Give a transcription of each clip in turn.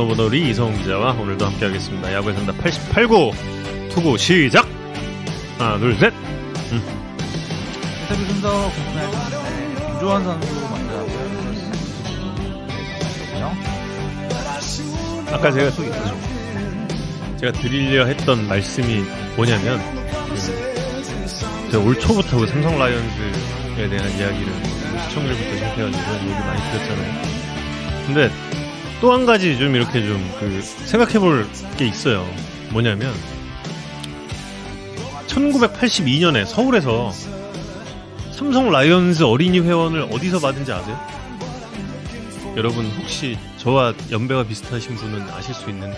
모노모노리 이성훈 기자와 오늘도 함께하겠습니다. 야구의 상담 88구 투구 시작. 하나 둘 셋. 인터뷰 순서 궁금해하셨는데 김조환 선수 먼저. 아까 제가 제가 드리려 했던 말씀이 뭐냐면 그 제가 올 초부터 그 삼성 라이온즈에 대한 이야기를 시청률부터 시작해가지고 얘기 많이 드렸잖아요. 근데 또 한 가지 좀 이렇게 좀 그 생각해 볼 게 있어요. 뭐냐면 1982년에 서울에서 삼성 라이온즈 어린이 회원을 어디서 받은지 아세요? 여러분 혹시 저와 연배가 비슷하신 분은 아실 수 있는데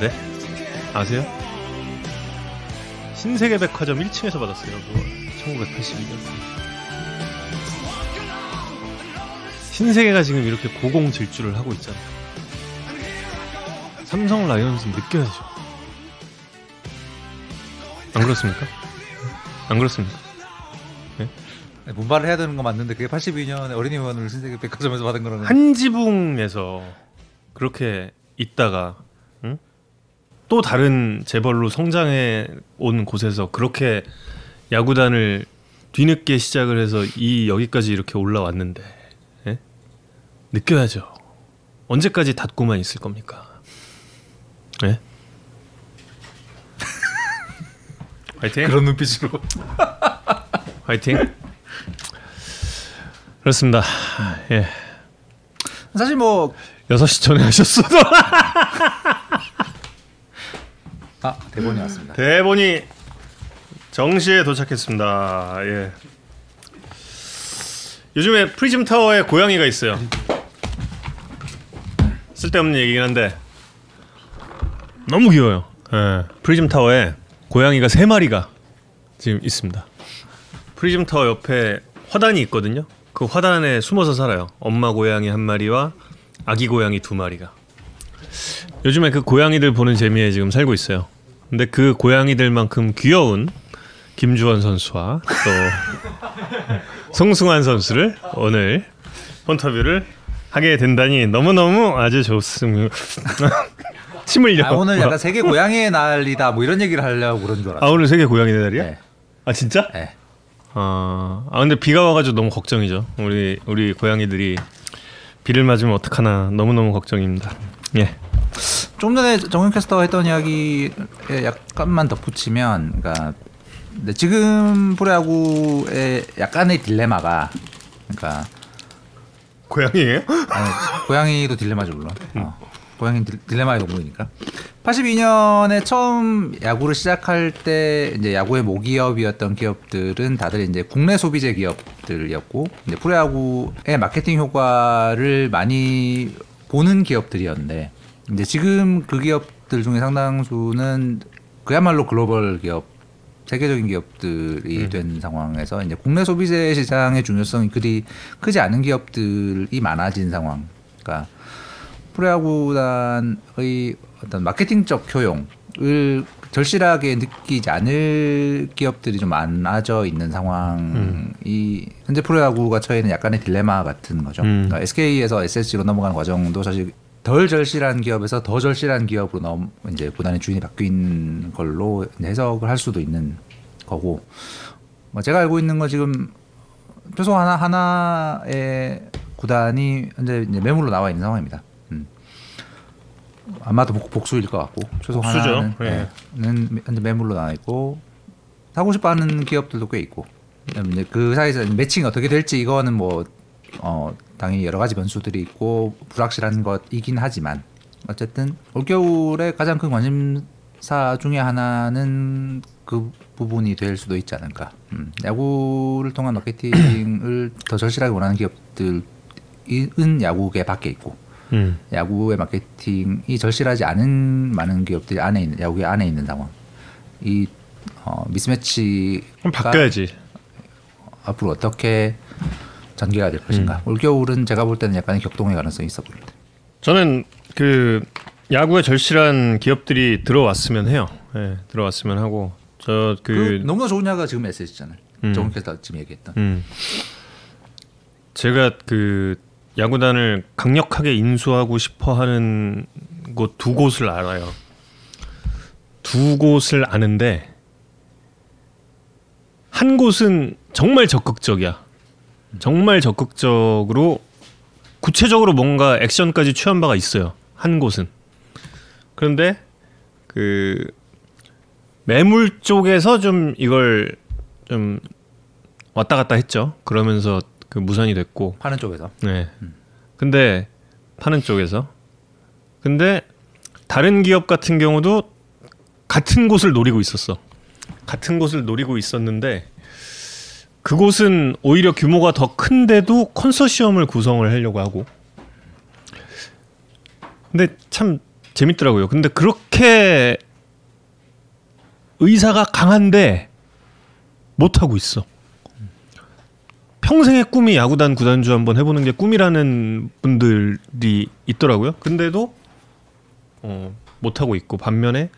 네? 아세요? 신세계백화점 1층에서 받았어요 그거 1982년 신세계가 지금 이렇게 고공 질주를 하고 있잖아요 삼성 라이온즈는 느껴야죠 안 그렇습니까? 안 그렇습니까? 네, 분발을 해야 되는 거 맞는데 그게 82년에 어린이 회원을 신세계 백화점에서 받은 거라는 한 지붕에서 그렇게 있다가 응? 또 다른 재벌로 성장해 온 곳에서 그렇게 야구단을 뒤늦게 시작을 해서 이 여기까지 이렇게 올라왔는데 예? 느껴야죠. 언제까지 닫고만 있을 겁니까? 예? 화이팅! 그런 눈빛으로 화이팅! 그렇습니다. 예. 사실 뭐 6시 전에 하셨어도 아, 대본이 왔습니다. 대본이 정시에 도착했습니다. 예. 요즘에 프리즘 타워에 고양이가 있어요. 쓸데없는 얘기긴 한데 너무 귀여워요. 예. 프리즘 타워에 고양이가 세 마리가 지금 있습니다. 프리즘 타워 옆에 화단이 있거든요. 그 화단에 숨어서 살아요. 엄마 고양이 한 마리와 아기 고양이 두 마리가. 요즘에 그 고양이들 보는 재미에 지금 살고 있어요. 근데 그 고양이들만큼 귀여운 김주원 선수와 또 송승환 선수를 오늘 인터뷰를 하게 된다니 너무너무 아주 좋습니다. 침 흘려. 아, 오늘 약간 세계 고양이의 날이다 뭐 이런 얘기를 하려고 그런 줄 아, 알았어요. 오늘 세계 고양이 날이야? 네. 아 진짜? 네. 아, 아 근데 비가 와가지고 너무 걱정이죠. 우리 우리 고양이들이 비를 맞으면 어떡하나 너무 너무 걱정입니다. 예. 좀 전에 정현 캐스터가 했던 이야기에 약간만 덧붙이면, 그러니까 근데 지금 프로야구의 약간의 딜레마가, 그러니까 고양이에요? 아니, 고양이도 딜레마죠 물론. 어, 고양이 딜, 딜레마의 동물이니까. 82년에 처음 야구를 시작할 때 이제 야구의 모기업이었던 기업들은 다들 이제 국내 소비재 기업들이었고 이제 프로야구의 마케팅 효과를 많이 보는 기업들이었는데 이제 지금 그 기업들 중에 상당수는 그야말로 글로벌 기업 세계적인 기업들이 된 상황에서 이제 국내 소비재 시장의 중요성이 그리 크지 않은 기업들이 많아진 상황. 그러니까 프로야구단의 어떤 마케팅적 효용을 절실하게 느끼지 않을 기업들이 좀 많아져 있는 상황이 현재 프로야구가 처해 있는 약간의 딜레마 같은 거죠. 음. 그러니까 SK에서 SSG로 넘어가는 과정도 사실 덜 절실한 기업에서 더 절실한 기업으로 넘 이제 구단의 주인이 바뀐 걸로 해석을 할 수도 있는 거고 뭐 제가 알고 있는 건 지금 최소 하나 하나의 구단이 현재 이제 매물로 나와 있는 상황입니다. 음. 아마도 복- 복수일 것 같고 최소. 하나는 예. 현재 매물로 나와 있고 사고 싶어하는 기업들도 꽤 있고 이제 그 사이에서 매칭이 어떻게 될지 이거는 뭐 어, 당연히 여러 가지 변수들이 있고 불확실한 것이긴 하지만 어쨌든 올겨울에 가장 큰 관심사 중에 하나는 그 부분이 될 수도 있지 않을까. 음, 야구를 통한 마케팅을 더 절실하게 원하는 기업들은 야구계 밖에 있고 음. 야구의 마케팅이 절실하지 않은 많은 기업들이 안에 있는 야구계 안에 있는 상황. 이 어, 미스매치가 그럼 바뀌어야지. 앞으로 어떻게 전개가 될 것인가. 올겨울은 제가 볼 때는 약간의 격동의 가능성이 있어 보입니다. 저는 그 야구에 절실한 기업들이 들어왔으면 해요. 예, 들어왔으면 하고 저 그, 그 너무나 좋은 야구가 지금 SS잖아요. 음. 정훈 캐스터 지금 얘기했던. 음. 제가 그 야구단을 강력하게 인수하고 싶어하는 곳 두 곳을 알아요. 두 곳을 아는데 한 곳은 정말 적극적이야. 정말 적극적으로 구체적으로 뭔가 액션까지 취한 바가 있어요. 한 곳은. 그런데 그 매물 쪽에서 좀 이걸 좀 왔다 갔다 했죠. 그러면서 그 무산이 됐고. 파는 쪽에서. 네. 근데 파는 쪽에서. 근데 다른 기업 같은 경우도 같은 곳을 노리고 있었어. 같은 곳을 노리고 있었는데 그곳은 오히려 규모가 더 큰데도 컨소시엄을 구성을 하려고 하고. 근데 참 재밌더라고요. 근데 그렇게 의사가 강한데 못 하고 있어. 평생의 꿈이 야구단 구단주 한번 해보는 게 꿈이라는 분들이 있더라고요. 근데도 어, 못 하고 있고 반면에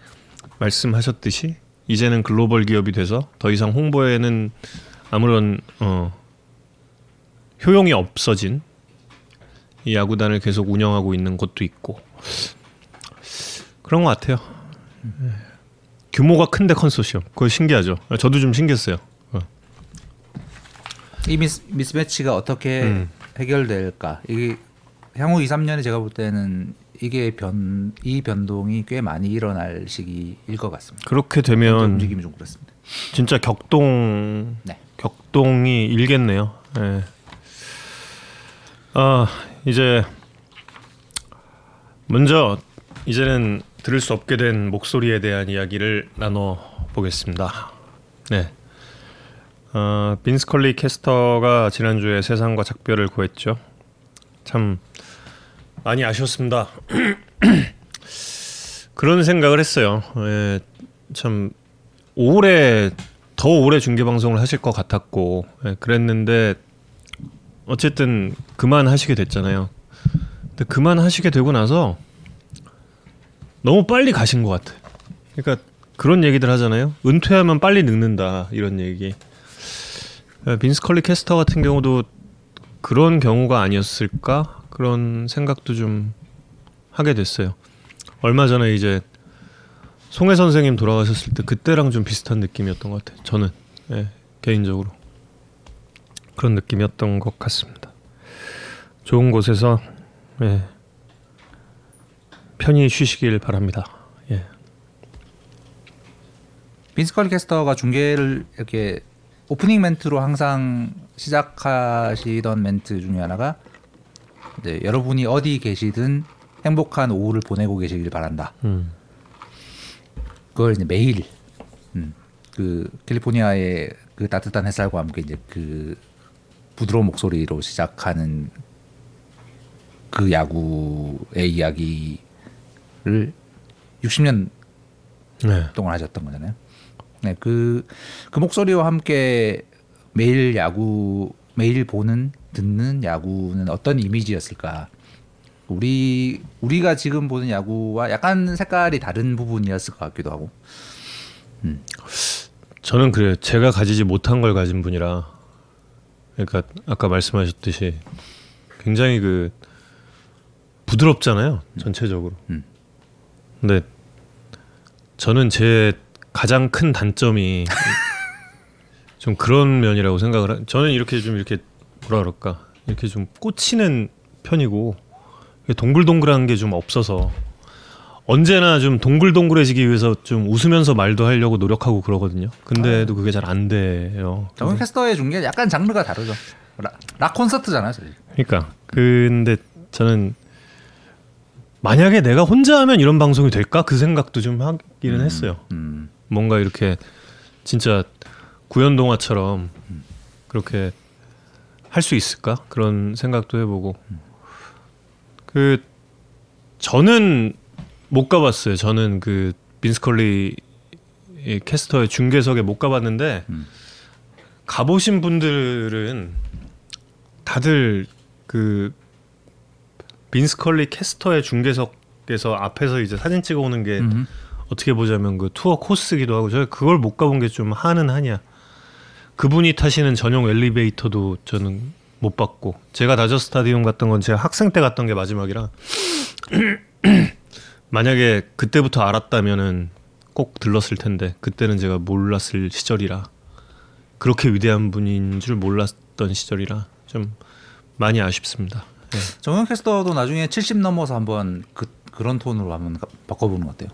말씀하셨듯이 이제는 글로벌 기업이 돼서 더 이상 홍보에는 아무런 어, 효용이 없어진 이 야구단을 계속 운영하고 있는 곳도 있고 그런 것 같아요. 규모가 큰데 컨소시엄 그거 신기하죠. 저도 좀 신기했어요. 어. 이 미스, 미스매치가 어떻게 음. 해결될까? 이게 향후 2, 3년에 제가 볼 때는 이게 변 이 변동이 꽤 많이 일어날 시기일 것 같습니다. 그렇게 되면 움직임이 좀 그렇습니다. 진짜 격동 네. 격동이 일겠네요. 예. 아 이제 먼저 이제는 들을 수 없게 된 목소리에 대한 이야기를 나눠 보겠습니다. 네. 어, 빈스 컬리 캐스터가 지난주에 세상과 작별을 구했죠. 참 많이 아쉬웠습니다. 그런 생각을 했어요. 예, 참 오래 더 오래 중계 방송을 하실 것 같았고 예, 그랬는데 어쨌든 그만 하시게 됐잖아요. 근데 그만 하시게 되고 나서 너무 빨리 가신 것 같아. 그러니까 그런 얘기들 하잖아요. 은퇴하면 빨리 늙는다 이런 얘기. 예, 빈스 컬리 캐스터 같은 경우도 그런 경우가 아니었을까 그런 생각도 좀 하게 됐어요. 얼마 전에 이제 송혜 선생님 돌아가셨을 때 그때랑 좀 비슷한 느낌이었던 것 같아요. 저는 예, 개인적으로 그런 느낌이었던 것 같습니다. 좋은 곳에서 예, 편히 쉬시길 바랍니다. 예. 빈스 컬리 캐스터가 중계를 이렇게 오프닝 멘트로 항상 시작하시던 멘트 중에 하나가 이제 여러분이 어디 계시든 행복한 오후를 보내고 계시길 바란다. 음. 그걸 이제 매일 음, 그 캘리포니아의 그 따뜻한 햇살과 함께 이제 그 부드러운 목소리로 시작하는 그 야구의 이야기를 60년 네. 동안 하셨던 거잖아요. 네, 그, 그 목소리와 함께 매일 야구, 매일 보는, 듣는 야구는 어떤 이미지였을까? 우리, 우리가 지금 보는 야구와 약간 색깔이 다른 부분이었을 것 같기도 하고. 저는 그래요. 제가 가지지 못한 걸 가진 분이라 그러니까 아까 말씀하셨듯이 굉장히 그 부드럽잖아요. 전체적으로. 음. 근데 저는 제 가장 큰 단점이 좀 그런 면이라고 생각을 하, 저는 이렇게 좀 이렇게 뭐라 그럴까 이렇게 좀 꽂히는 편이고 동글동글한 게 좀 없어서 언제나 좀 동글동글해지기 위해서 좀 웃으면서 말도 하려고 노력하고 그러거든요. 근데도 그게 잘 안 돼요. 정은 캐스터의 중계 약간 장르가 다르죠. 락, 락 콘서트잖아요, 사실. 그러니까 근데 저는 만약에 내가 혼자 하면 이런 방송이 될까 그 생각도 좀 하기는 했어요. 음, 뭔가 이렇게 진짜 구연 동화처럼 그렇게 할 수 있을까 그런 생각도 해보고 그 저는 못 가봤어요. 저는 그 빈스컬리 이 캐스터의 중계석에 못 가봤는데 음. 가보신 분들은 다들 그 빈스컬리 캐스터의 중계석에서 앞에서 이제 사진 찍어 오는 게 음. 어떻게 보자면 그 투어 코스기도 하고 저 그걸 못 가본 게 좀 한은 하냐. 그분이 타시는 전용 엘리베이터도 저는 못 봤고 제가 다저 스타디움 갔던 건 제가 학생 때 갔던 게 마지막이라 만약에 그때부터 알았다면은 꼭 들렀을 텐데 그때는 제가 몰랐을 시절이라 그렇게 위대한 분인 줄 몰랐던 시절이라 좀 많이 아쉽습니다. 네. 정영 캐스터도 나중에 70 넘어서 한번 그 그런 톤으로 한번 가- 바꿔보면 어때요?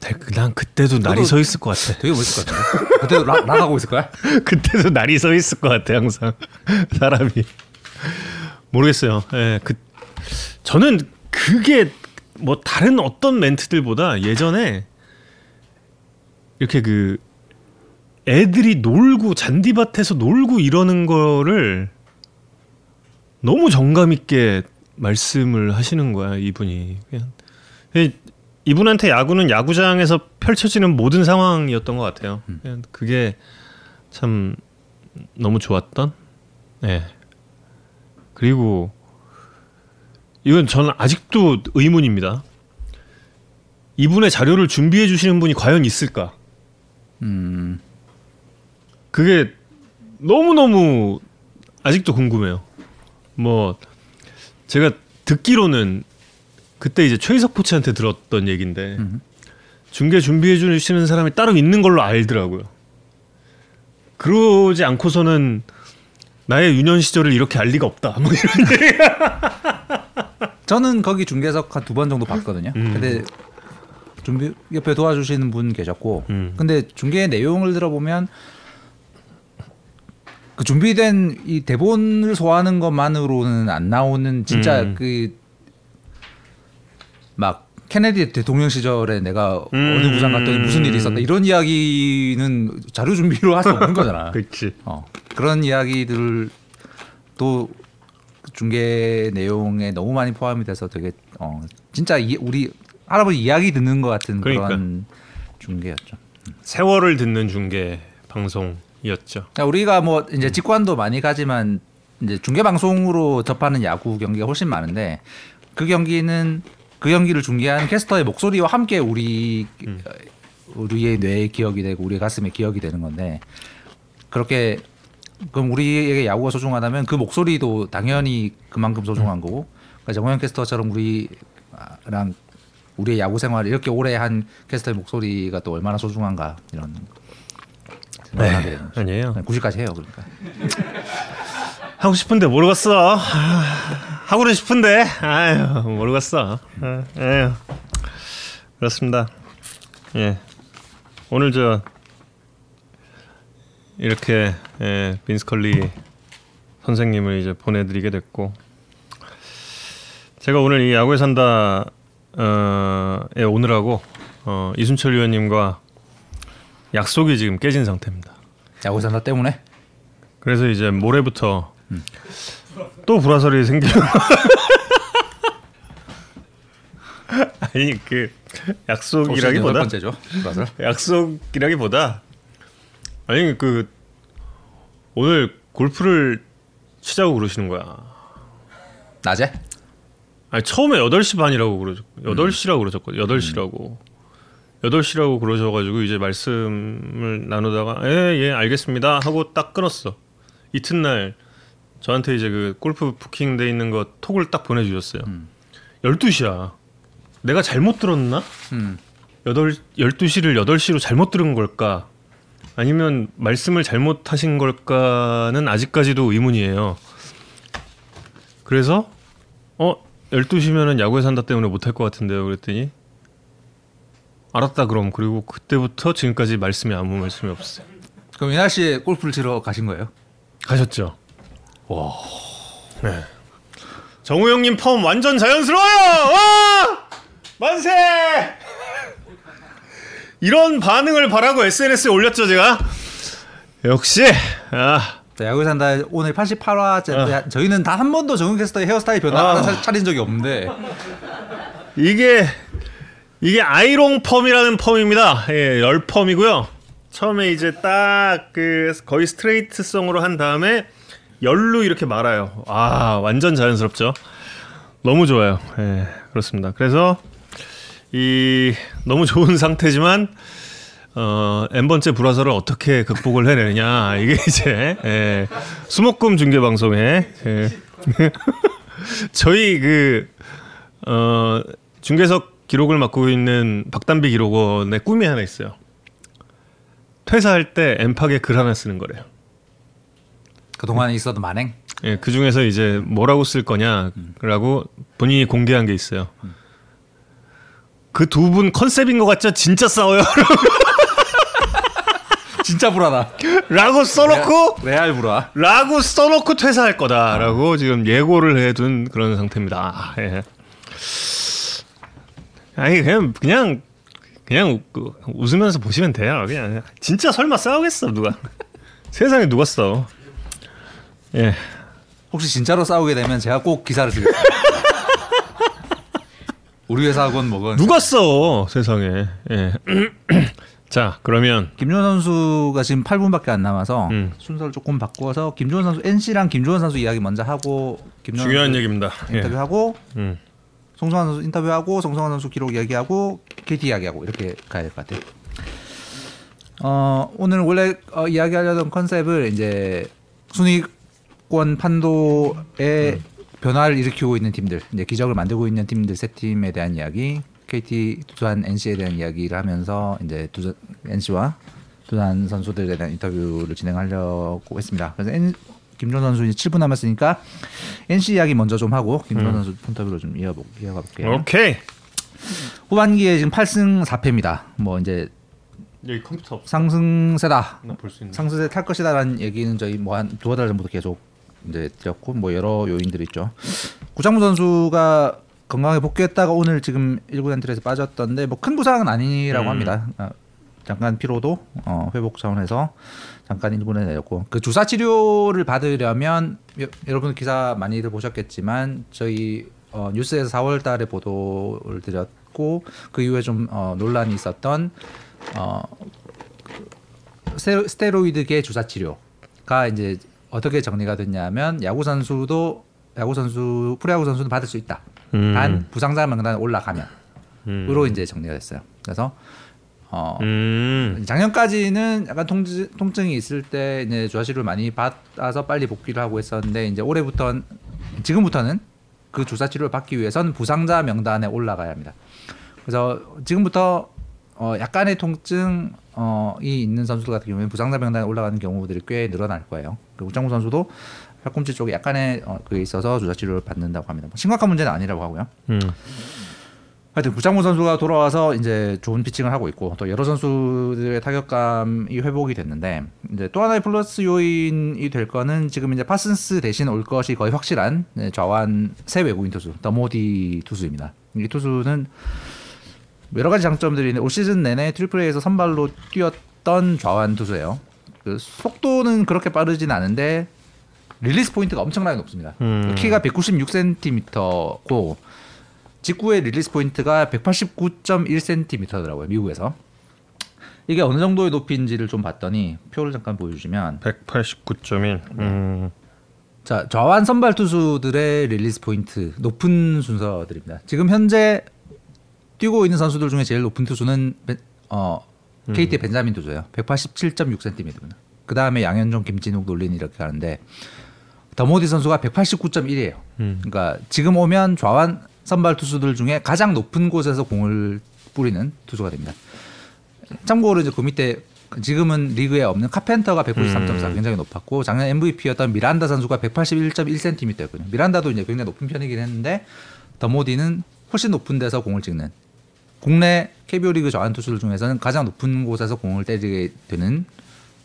네, 난 그때도 날이 서 있을 것 같아. 되게 멋있을 것 같은데. 그때도 락, 락하고 있을 거야? 그때도 날이 서 있을 것 같아 항상 사람이 모르겠어요. 예, 그 저는 그게 뭐 다른 어떤 멘트들보다 예전에 이렇게 그 애들이 놀고 잔디밭에서 놀고 이러는 거를 너무 정감 있게 말씀을 하시는 거야 이분이 그냥 이- 이분한테 야구는 야구장에서 펼쳐지는 모든 상황이었던 것 같아요. 그냥 그게 참 너무 좋았던. 네. 그리고 이건 저는 아직도 의문입니다. 이분의 자료를 준비해 주시는 분이 과연 있을까? 음. 그게 너무 너무 아직도 궁금해요. 뭐 제가 듣기로는 그때 이제 최희석 코치한테 들었던 얘기인데 음. 중계 준비해 주시는 사람이 따로 있는 걸로 알더라고요. 그러지 않고서는 나의 유년 시절을 이렇게 알 리가 없다. 뭐 이런. 저는 거기 중계석 한 두 번 정도 봤거든요. 음. 근데 준비 옆에 도와주시는 분 계셨고, 음. 근데 중계 내용을 들어보면 그 준비된 이 대본을 소화하는 것만으로는 안 나오는 진짜 음. 그 막 케네디 대통령 시절에 내가 음. 어느 부장 갔더니 무슨 일이 있었다 이런 이야기는 자료 준비로 할 수 없는 거잖아. 그렇지. 어, 그런 이야기들을 또 중계 내용에 너무 많이 포함이 돼서 되게 어, 진짜 이, 우리 할아버지 이야기 듣는 것 같은 그런 그러니까. 중계였죠. 세월을 듣는 중계 방송이었죠. 자, 우리가 뭐 이제 직관도 많이 가지만 이제 중계 방송으로 접하는 야구 경기가 훨씬 많은데 그 경기는 그 경기를 중계한 캐스터의 목소리와 함께 우리 우리의 뇌에 기억이 되고 우리의 가슴에 기억이 되는 건데 그렇게 그럼 우리에게 야구가 소중하다면 그 목소리도 당연히 그만큼 소중한 거고 그러니까 정호영 캐스터처럼 우리랑 우리의 야구 생활을 이렇게 오래 한 캐스터의 목소리가 또 얼마나 소중한가 이런 거죠. 아니에요. 90까지 해요 그러니까. 하고 싶은데 모르겠어. 아, 하고는 싶은데 아유 모르겠어. 아, 에휴. 그렇습니다. 예 오늘 저 이렇게 예, 빈스컬리 선생님을 이제 보내드리게 됐고 제가 오늘 이 야구에 산다 어에 오느라고 어, 이순철 위원님과 약속이 지금 깨진 상태입니다. 야구 산다 때문에 그래서 이제 모레부터 또 불화설이 생기면 아니 그 약속이라기보다 번째죠. 약속이라기보다 아니 그 오늘 골프를 치자고 그러시는 거야. 낮에? 아니 처음에 8시 반이라고 그러죠. 8시라고 그러셨거든요. 8시라고. 8시라고 그러셔 가지고 이제 말씀을 나누다가 예, 예, 알겠습니다 하고 딱 끊었어. 이튿날 저한테 이제 그 골프 부킹 돼 있는 거 톡을 딱 보내 주셨어요. 12시야. 내가 잘못 들었나? 음. 8 12시를 8시로 잘못 들은 걸까? 아니면 말씀을 잘못하신 걸까는 아직까지도 의문이에요. 그래서 어 12시면은 야구에 산다 때문에 못할 것 같은데요. 그랬더니 알았다 그럼 그리고 그때부터 지금까지 말씀이 아무 말씀이 없어요. 그럼 이날 씨에 골프를 치러 가신 거예요? 가셨죠? 와. 네. 정우 형님 펌 완전 자연스러워요. 와! 만세! 이런 반응을 바라고 SNS에 올렸죠 제가. 역시 아 자, 야구 산다 오늘 88화째 저희는 단 한 번도 정은 캐스터의 헤어스타일 변화 아. 차- 차린 적이 없는데 이게 이게 아이롱 펌이라는 펌입니다. 예, 열 펌이고요. 처음에 이제 딱 그 거의 스트레이트성으로 한 다음에 열로 이렇게 말아요. 아 완전 자연스럽죠. 너무 좋아요. 예, 그렇습니다. 그래서 이 너무 좋은 상태지만 어, n 번째 불화설을 어떻게 극복을 해내느냐 이게 이제 예, 수목금 중계 방송에 예. 저희 그 어, 중계석 기록을 맡고 있는 박담비 기록원의 꿈이 하나 있어요. 퇴사할 때 엠팍에 글 하나 쓰는 거래요. 그동안 있었던 만행. 예, 그 중에서 이제 뭐라고 쓸 거냐라고 본인이 공개한 게 있어요. 그 두 분 컨셉인 것 같죠? 진짜 싸워요. 진짜 불하다. 라고 써놓고 레알 불화. 라고 써놓고 퇴사할 거다라고 지금 예고를 해둔 그런 상태입니다. 예. 아니 그냥 그냥 그냥 우- 웃으면서 보시면 돼요. 그냥 진짜 설마 싸우겠어 누가? 세상에 누가 싸워? 예. 혹시 진짜로 싸우게 되면 제가 꼭 기사를 쓰겠습니다. 우리 회사건 뭐건 누가 싸워 세상에? 예. 자 그러면 김조원 선수가 지금 8분밖에 안 남아서 음. 순서를 조금 바꿔서 김조원 선수 NC랑 김조원 선수 이야기 먼저 하고 중요한 얘기입니다. 예. 인터뷰하고 음. 송성환 선수 인터뷰하고 송성환 선수 기록 이야기하고 KT 이야기하고 이렇게 가야 될 것 같아요. 어, 오늘 원래 어, 이야기하려던 컨셉을 이제 순위 권 판도에 변화를 일으키고 있는 팀들, 이제 기적을 만들고 있는 팀들 세 팀에 대한 이야기, KT, 두산, NC에 대한 이야기를 하면서 이제 두산, NC와 두산 선수들에 대한 인터뷰를 진행하려고 했습니다. 그래서 N, 김준 선수 이제 7분 남았으니까 NC 이야기 먼저 좀 하고 김준 선수 인터뷰로 좀 이어보, 이어가 볼게요. 오케이. 후반기에 지금 8승 4패입니다. 뭐 이제 여기 컴퓨터 없어. 상승세다. 상승세 탈 것이다라는 얘기는 저희 뭐 한 두어 달 전부터 계속 이제 드렸고 뭐 여러 요인들이 있죠. 구창모 선수가 건강에 복귀했다가 오늘 지금 일부 엔트리에서 빠졌던데 뭐 큰 부상은 아니라고 음. 합니다. 아, 잠깐 피로도 어, 회복 차원에서 잠깐 일본에 내렸고 그 주사 치료를 받으려면 여, 여러분 기사 많이들 보셨겠지만 저희 어, 뉴스에서 4월달에 보도를 드렸고 그 이후에 좀 어, 논란이 있었던 어, 스테- 스테로이드계 주사 치료가 이제 어떻게 정리가 됐냐면 야구 선수도 야구 선수 프로야구 선수도 받을 수 있다. 음. 단 부상자 명단에 올라가면 음. 으로 이제 정리가 됐어요. 그래서 어 음. 작년까지는 약간 통증, 통증이 있을 때 이제 주사치료를 많이 받아서 빨리 복귀를 하고 했었는데 이제 올해부터 지금부터는 그 주사 치료를 받기 위해선 부상자 명단에 올라가야 합니다. 그래서 지금부터 어 약간의 통증 어이 있는 선수들 같은 경우에는 부상자 명단에 올라가는 경우들이 꽤 늘어날 거예요. 그리고 장구 선수도 팔꿈치 쪽에 약간의 어, 그게 있어서 주사 치료를 받는다고 합니다. 뭐 심각한 문제는 아니라고 하고요. 음. 하여튼 구창모 선수가 돌아와서 이제 좋은 피칭을 하고 있고 또 여러 선수들의 타격감이 회복이 됐는데 이제 또 하나의 플러스 요인이 될 거는 지금 이제 파슨스 대신 올 것이 거의 확실한 네, 좌완 새 외국인 투수 더모디 투수입니다. 이 투수는 여러 가지 장점들이 있는데 올 시즌 내내 triple A에서 선발로 뛰었던 좌완 투수예요. 그 속도는 그렇게 빠르진 않은데 release point가 엄청나게 높습니다. 음. 키가 196cm고 직구의 release point가 189.1cm더라고요. 미국에서. 이게 어느 정도의 높이인지를 좀 봤더니 표를 잠깐 보여주시면 189.1. 음. 자 좌완 선발 투수들의 release point 높은 순서들입니다. 지금 현재 뛰고 있는 선수들 중에 제일 높은 투수는 베- 어 KT의 벤자민 투수예요. 187.6cm입니다. 그 다음에 양현종, 김진욱, 놀린 이렇게 가는데 더모디 선수가 189.1이에요. 음. 그러니까 지금 오면 좌완 선발 투수들 중에 가장 높은 곳에서 공을 뿌리는 투수가 됩니다. 참고로 이제 그 밑에 지금은 리그에 없는 카펜터가 193.4 음. 굉장히 높았고 작년 MVP였던 미란다 선수가 181.1cm였거든요. 미란다도 이제 굉장히 높은 편이긴 했는데 더모디는 훨씬 높은 데서 공을 찍는 국내 KBO 리그 좌완 투수들 중에서는 가장 높은 곳에서 공을 때리게 되는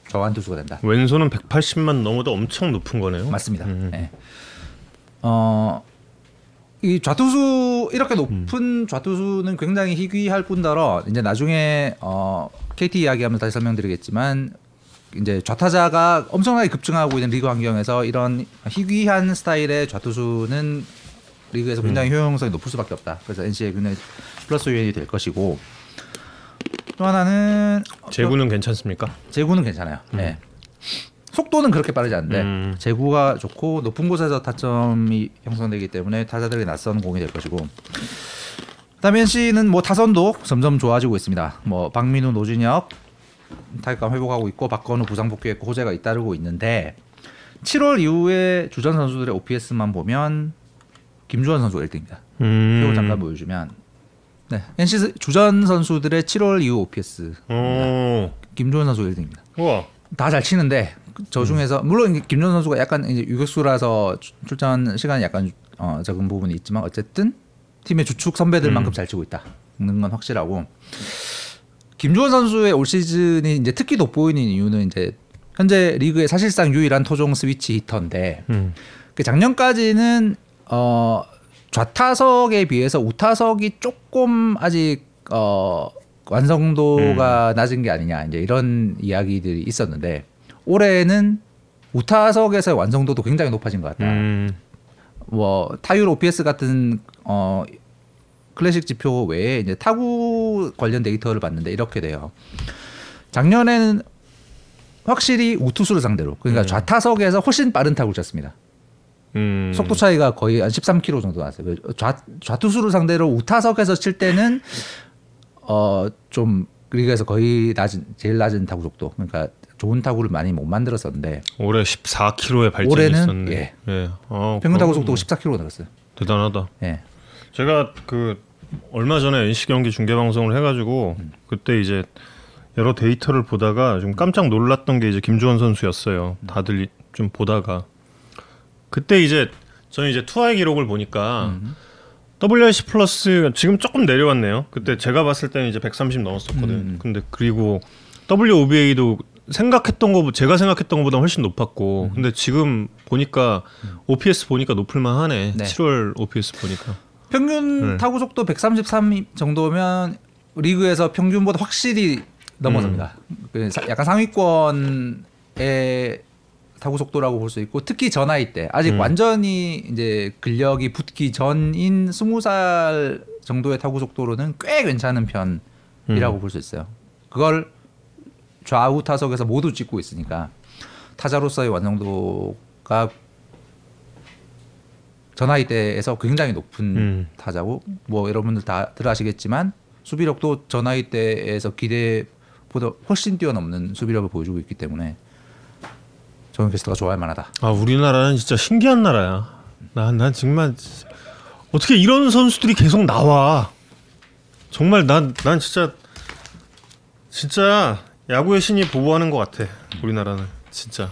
좌완 투수가 된다. 왼손은 180만 넘어도 엄청 높은 거네요. 맞습니다. 음. 예. 어, 이 좌투수 이렇게 높은 좌투수는 굉장히 희귀할 뿐더러 이제 나중에 어, KT 이야기하면 다시 설명드리겠지만 이제 좌타자가 엄청나게 급증하고 있는 리그 환경에서 이런 희귀한 스타일의 좌투수는 리그에서 굉장히 효용성이 높을 수밖에 없다. 그래서 NC의 굉장히 플러스 요인이 될 것이고 또 하나는 제구는 괜찮습니까? 제구는 괜찮아요. 네. 속도는 그렇게 빠르지 않는데 음. 제구가 좋고 높은 곳에서 타점이 형성되기 때문에 타자들이 낯선 공이 될 것이고 그다음에 NC는 뭐 타선도 점점 좋아지고 있습니다. 뭐 박민우, 노진혁, 타격감 회복하고 있고 박건우 부상 복귀했고 호재가 잇따르고 있는데 7월 이후에 주전 선수들의 OPS만 보면 김주원 선수가 1등입니다. 음. 표를 잠깐 보여주면 네 NC 주전 선수들의 7월 이후 OPS 오. 김주원 선수 1등입니다. 우와. 다 잘 치는데 저 중에서 물론 이제 김주원 선수가 약간 이제 유격수라서 출- 출전 시간이 약간 어, 적은 부분이 있지만 어쨌든 팀의 주축 선배들만큼 잘 치고 있다는 건 확실하고 김주원 선수의 올 시즌이 이제 특히 돋보이는 이유는 이제 현재 리그의 사실상 유일한 토종 스위치 히터인데 음. 그 작년까지는 어 좌타석에 비해서 우타석이 조금 아직 어 완성도가 낮은 게 아니냐 이제 이런 이야기들이 있었는데 올해는 우타석에서의 완성도도 굉장히 높아진 것 같다. 음. 뭐 타율 OPS 같은 어 클래식 지표 외에 이제 타구 관련 데이터를 봤는데 이렇게 돼요. 작년에는 확실히 우투수를 상대로 그러니까 음. 좌타석에서 훨씬 빠른 타구를 쳤습니다. 음. 속도 차이가 거의 한 13km 정도 났어요. 좌, 좌투수를 상대로 우타석에서 칠 때는 어좀 리그에서 거의 낮은 제일 낮은 타구 속도 그러니까 좋은 타구를 많이 못 만들었었는데 올해 14km의 발전이 올해는, 있었네. 예. 예. 어, 평균 타구 속도가 14km 늘었어요. 대단하다. 예. 제가 그 얼마 전에 NC 경기 중계 방송을 해가지고 그때 이제 여러 데이터를 보다가 좀 깜짝 놀랐던 게 이제 김주원 선수였어요. 다들 이- 좀 보다가 그때 이제 저는 이제 투아의 기록을 보니까 WRC 플러스 지금 조금 내려왔네요. 그때 제가 봤을 때는 이제 130 넘었었거든. 음. 근데 그리고 WOBA도 생각했던 거 제가 생각했던 것보다 훨씬 높았고 근데 지금 보니까 OPS 보니까 높을만 하네. 네. 7월 OPS 보니까. 평균 네. 타구 속도 133 정도면 리그에서 평균보다 확실히 넘어섭니다. 그 사- 약간 상위권의 타구 속도라고 볼 수 있고 특히 전화일 때 아직 음. 완전히 이제 근력이 붙기 전인 20살 정도의 타구 속도로는 꽤 괜찮은 편이라고 음. 볼수 있어요. 그걸 좌우 타석에서 모두 찍고 있으니까 타자로서의 완성도가 전화위 때에서 굉장히 높은 음. 타자고 뭐 여러분들 다 들 아시겠지만 수비력도 전화위 때에서 기대보다 훨씬 뛰어넘는 수비력을 보여주고 있기 때문에 정현 캐스터가 좋아할 만하다. 아 우리나라는 진짜 신기한 나라야. 난, 난 정말 어떻게 이런 선수들이 계속 나와. 정말 난, 난 진짜 진짜 야구의 신이 보호하는 것 같아. 우리나라는 진짜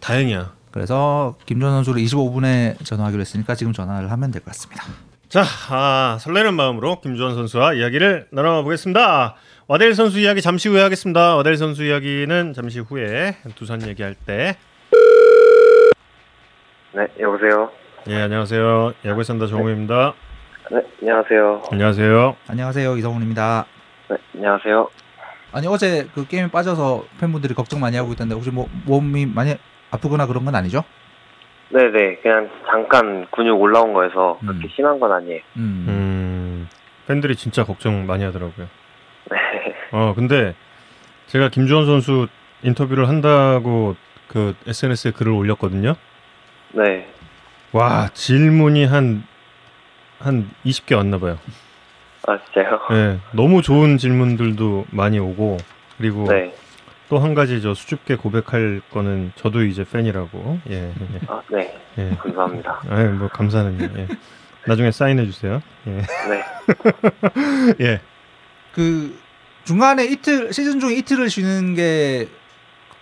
다행이야. 그래서 김전 선수를 25분에 전화하기로 했으니까 지금 전화를 하면 될 것 같습니다. 자, 아, 설레는 마음으로 김주원 선수와 이야기를 나눠보겠습니다. 와델 선수 이야기 잠시 후에 하겠습니다. 와델 선수 이야기는 잠시 후에 두산 얘기할 때. 네, 여보세요. 예, 안녕하세요. 야구에 산다 정우입니다. 네, 안녕하세요. 안녕하세요. 안녕하세요 이성훈입니다. 네, 안녕하세요. 아니 어제 그 게임에 빠져서 팬분들이 걱정 많이 하고 있던데 혹시 뭐 몸이 많이 아프거나 그런 건 아니죠? 네, 네, 그냥 잠깐 근육 올라온 거여서 음. 그렇게 심한 건 아니에요. 음. 음, 팬들이 진짜 걱정 많이 하더라고요. 네, 어, 근데 제가 김주원 선수 인터뷰를 한다고 그 SNS에 글을 올렸거든요. 네, 와, 질문이 한, 한 20개 왔나 봐요. 아 진짜요? 네, 너무 좋은 질문들도 많이 오고, 그리고 네, 또한 가지 저 수줍게 고백할 거는 저도 이제 팬이라고. 예, 예, 아 네, 예. 감사합니다. 아유, 뭐 감사는 예. 나중에 사인해 주세요. 예. 네, 예. 그 중간에 이틀 시즌 중에 이틀을 쉬는 게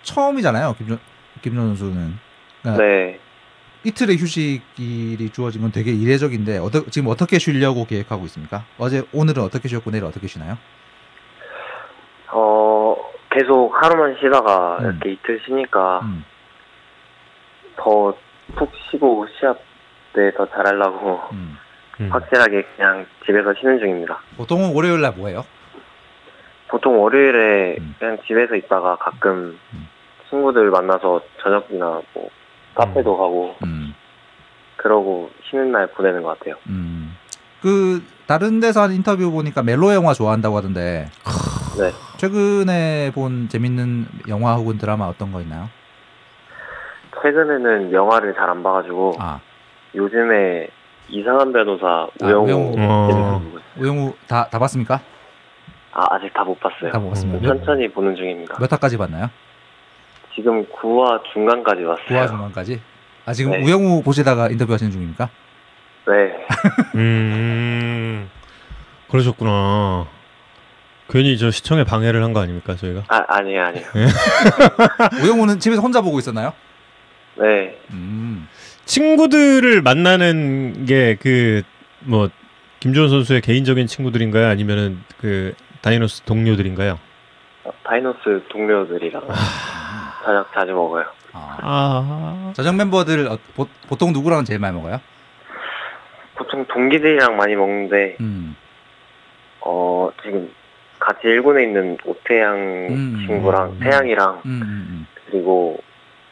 처음이잖아요. 김전 김전 선수는 그러니까 네. 이틀의 휴식일이 주어진 건 되게 이례적인데 어떠, 지금 어떻게 쉬려고 계획하고 있습니까? 어제 오늘은 어떻게 쉬었고 내일 어떻게 쉬나요? 어 계속 하루만 쉬다가 음. 이렇게 이틀 쉬니까 음. 더푹 쉬고 시합 때 더 잘하려고 음. 음. 확실하게 그냥 집에서 쉬는 중입니다. 보통은 월요일 날 뭐해요? 보통 월요일에 음. 그냥 집에서 있다가 가끔 음. 친구들 만나서 저녁이나 뭐 카페도 가고 음. 그러고 쉬는 날 보내는 것 같아요. 음. 그 다른 데서 한 인터뷰 보니까 멜로 영화 좋아한다고 하던데 네. 최근에 본 재밌는 영화 혹은 드라마 어떤 거 있나요? 최근에는 영화를 잘 안 봐가지고 아 요즘에 이상한 변호사 아, 우영우 우영우. 재밌게 어. 우영우 다 다 봤습니까? 아, 아직 다 못 봤어요. 다 못 봤습니다. 음. 몇, 천천히 보는 중입니다. 몇 화까지 봤나요? 지금 9화 중간까지 왔어요. 9화 중간까지. 아 지금 네. 우영우 보시다가 인터뷰하시는 중입니까? 네. 음. 그러셨구나. 괜히 저 시청에 방해를 한 거 아닙니까 저희가? 아, 아니에요, 아니에요. 우영우는 집에서 혼자 보고 있었나요? 네. 음. 친구들을 만나는 게 그 뭐 김주원 선수의 개인적인 친구들인가요? 아니면은 그 다이노스 동료들인가요? 어, 다이노스 동료들이랑 저녁 자주 먹어요. 아. 아. 저녁 멤버들 어, 보, 보통 누구랑 제일 많이 먹어요? 보통 동기들이랑 많이 먹는데, 음. 어, 지금 같이 일본에 있는 오태양 음, 친구랑 음, 태양이랑 음, 음, 그리고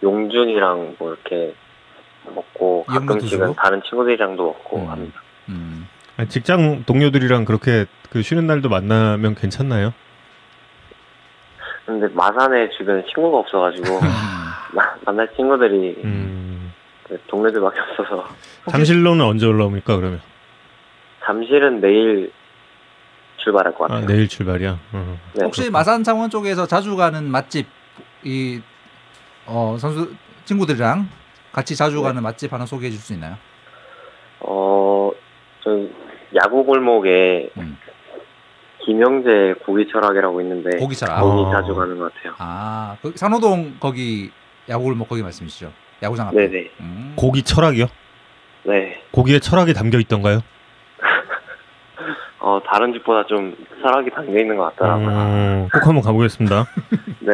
용준이랑 뭐 이렇게 먹고 가끔씩은? 다른 친구들이랑도 먹고 음. 합니다. 음. 직장 동료들이랑 그렇게 그 쉬는 날도 만나면 괜찮나요? 근데 마산에 주변에 친구가 없어가지고 음. 마- 만날 친구들이 음. 그 동료들밖에 없어서 잠실로는 언제 올라옵니까 그러면? 잠실은 내일 출발할 것 아, 같아요. 내일 출발이야. 어. 네. 혹시 마산 창원 쪽에서 자주 가는 맛집 이 어, 선수 친구들이랑 같이 자주 네. 가는 맛집 하나 소개해 줄 수 있나요? 어, 저희 야구 골목에 음. 김영재 고기 철학이라고 있는데 고기철. 거기 아. 자주 가는 것 같아요. 아, 그 산호동 거기 야구 골목 거기 말씀이시죠? 야구장 앞에. 네네. 음. 고기 철학이요? 네. 고기에 철학이 담겨 있던가요? 어, 다른 집보다 좀 철학이 담겨 있는 것 같더라고요. 음, 꼭 한번 가보겠습니다. 네.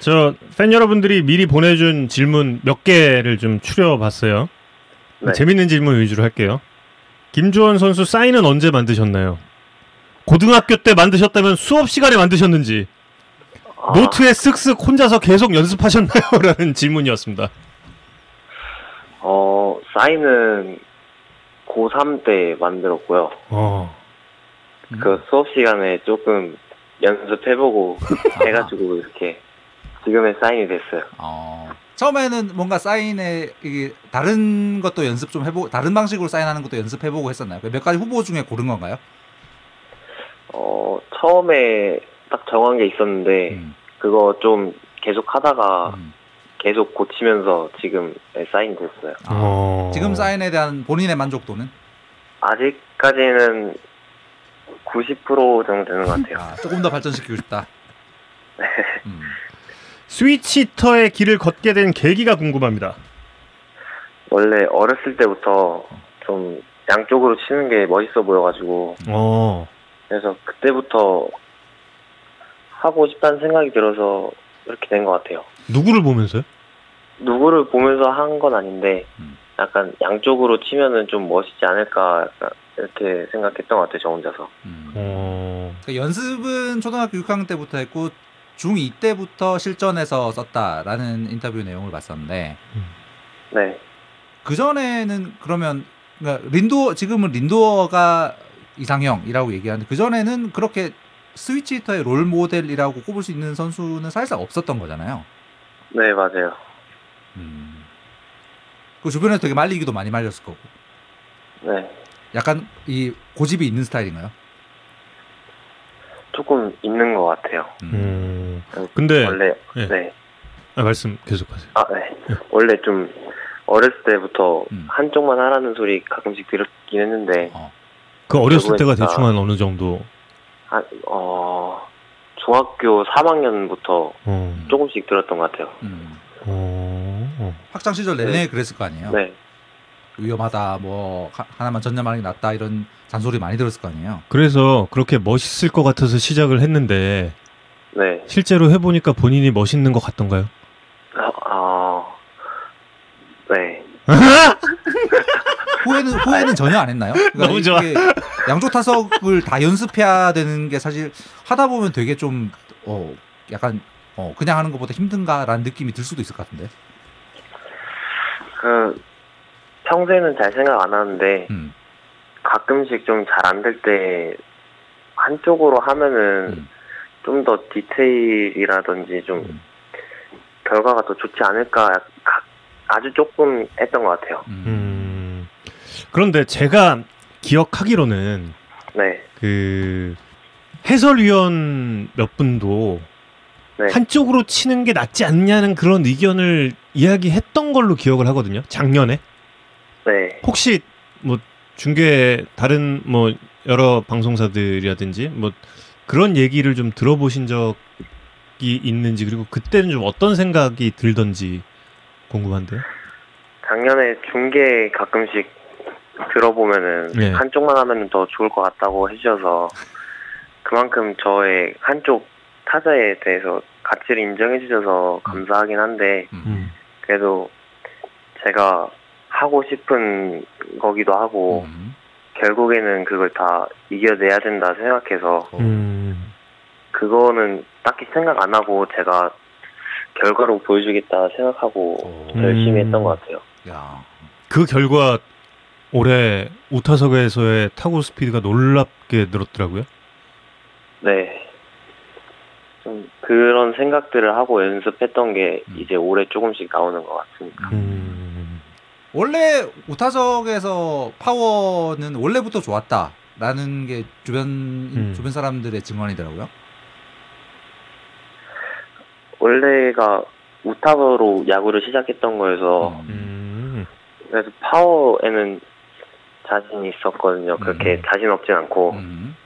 저 팬 여러분들이 미리 보내준 질문 몇 개를 좀 추려봤어요. 네. 재밌는 질문 위주로 할게요. 김주원 선수 사인은 언제 만드셨나요? 고등학교 때 만드셨다면 수업 시간에 만드셨는지 아, 노트에 쓱쓱 혼자서 계속 연습하셨나요? 라는 질문이었습니다. 어, 사인은 고3 때 만들었고요. 어, 음. 그 수업 시간에 조금 연습해보고 해가지고 이렇게 지금의 사인이 됐어요. 어. 처음에는 뭔가 사인에 이게 다른 것도 연습 좀 해보고 다른 방식으로 사인하는 것도 연습해보고 했었나요? 몇 가지 후보 중에 고른 건가요? 어, 처음에 딱 정한 게 있었는데 음. 그거 좀 계속 하다가 음. 계속 고치면서 지금 사인이 됐어요. 아, 어. 지금 사인에 대한 본인의 만족도는 아직까지는 90% 정도 되는 것 같아요. 아, 조금 더 발전시키고 싶다. 네. 음. 스위치터의 길을 걷게 된 계기가 궁금합니다. 원래 어렸을 때부터 좀 양쪽으로 치는 게 멋있어 보여가지고 어, 그래서 그때부터 하고 싶다는 생각이 들어서 이렇게 된 것 같아요. 누구를 보면서요? 누구를 보면서 한 건 아닌데 음. 약간 양쪽으로 치면은 좀 멋있지 않을까 이렇게 생각했던 것 같아요. 저 혼자서. 음. 어, 그 연습은 초등학교 6학년 때부터 했고 중2 때부터 실전에서 썼다라는 인터뷰 내용을 봤었는데 네. 그 전에는 그러면 그러니까 린도 지금은 린도어가 이상형이라고 얘기하는데 그 전에는 그렇게 스위치 히터의 롤 모델이라고 꼽을 수 있는 선수는 사실상 없었던 거잖아요. 네 맞아요. 음. 그 주변에서 되게 말리기도 많이 말렸을 거고 네. 약간 이 고집이 있는 스타일인가요? 조금 있는 것 같아요. 음. 음, 근데 원래 예. 네. 아, 말씀 계속하세요. 아 네. 원래 좀 어렸을 때부터 음. 한쪽만 하라는 소리 가끔씩 들었긴 했는데 어. 그 어렸을 때가. 대충 한 어느 정도? 한, 어, 중학교 3학년부터 어, 조금씩 들었던 것 같아요. 음. 어, 어. 학창 시절 내내 그랬을 거 아니에요. 네. 위험하다, 뭐 하- 하나만 전념하는 게 낫다 이런 잔소리 많이 들었을 거 아니에요. 그래서 그렇게 멋있을 것 같아서 시작을 했는데 네. 실제로 해보니까 본인이 멋있는 것 같던가요? 아, 아, 네. 후회는 후회는 전혀 안 했나요? 그러니까 너무 좋아. 이게 양쪽 타석을 다 연습해야 되는 게 사실 하다 보면 되게 좀 어, 약간 어, 그냥 하는 것보다 힘든가라는 느낌이 들 수도 있을 것 같은데. 그, 평소에는 잘 생각 안 하는데, 음. 가끔씩 좀 잘 안 될 때, 한쪽으로 하면은 음. 좀더 디테일이라든지 좀 음. 결과가 더 좋지 않을까, 가- 아주 조금 했던 것 같아요. 음. 음. 그런데 제가 기억하기로는 네. 그 해설위원 몇 분도 네. 한쪽으로 치는 게 낫지 않냐는 그런 의견을 이야기했던 걸로 기억을 하거든요. 작년에 네. 혹시 뭐 중계 다른 뭐 여러 방송사들이라든지 뭐 그런 얘기를 좀 들어보신 적이 있는지 그리고 그때는 좀 어떤 생각이 들던지 궁금한데요. 작년에 중계 가끔씩 들어보면은 네. 한쪽만 하면 더 좋을 것 같다고 해주셔서 그만큼 저의 한쪽 타자에 대해서 가치를 인정해 주셔서 감사하긴 한데 음. 그래도 제가 하고 싶은 거기도 하고 음. 결국에는 그걸 다 이겨내야 된다 생각해서 음. 그거는 딱히 생각 안 하고 제가 결과로 보여주겠다 생각하고 오. 음. 열심히 했던 것 같아요. 야. 그 결과 올해 우타석에서의 타구 스피드가 놀랍게 늘었더라고요. 네. 좀 그런 생각들을 하고 연습했던 게 음. 이제 올해 조금씩 나오는 것 같습니다. 음. 원래 우타석에서 파워는 원래부터 좋았다라는 게 주변 음. 주변 사람들의 증언이더라고요. 원래가 우타버로 야구를 시작했던 거여서 음. 음. 그래서 파워에는 자신이 있었거든요. 그렇게 음. 자신 없진 않고 음.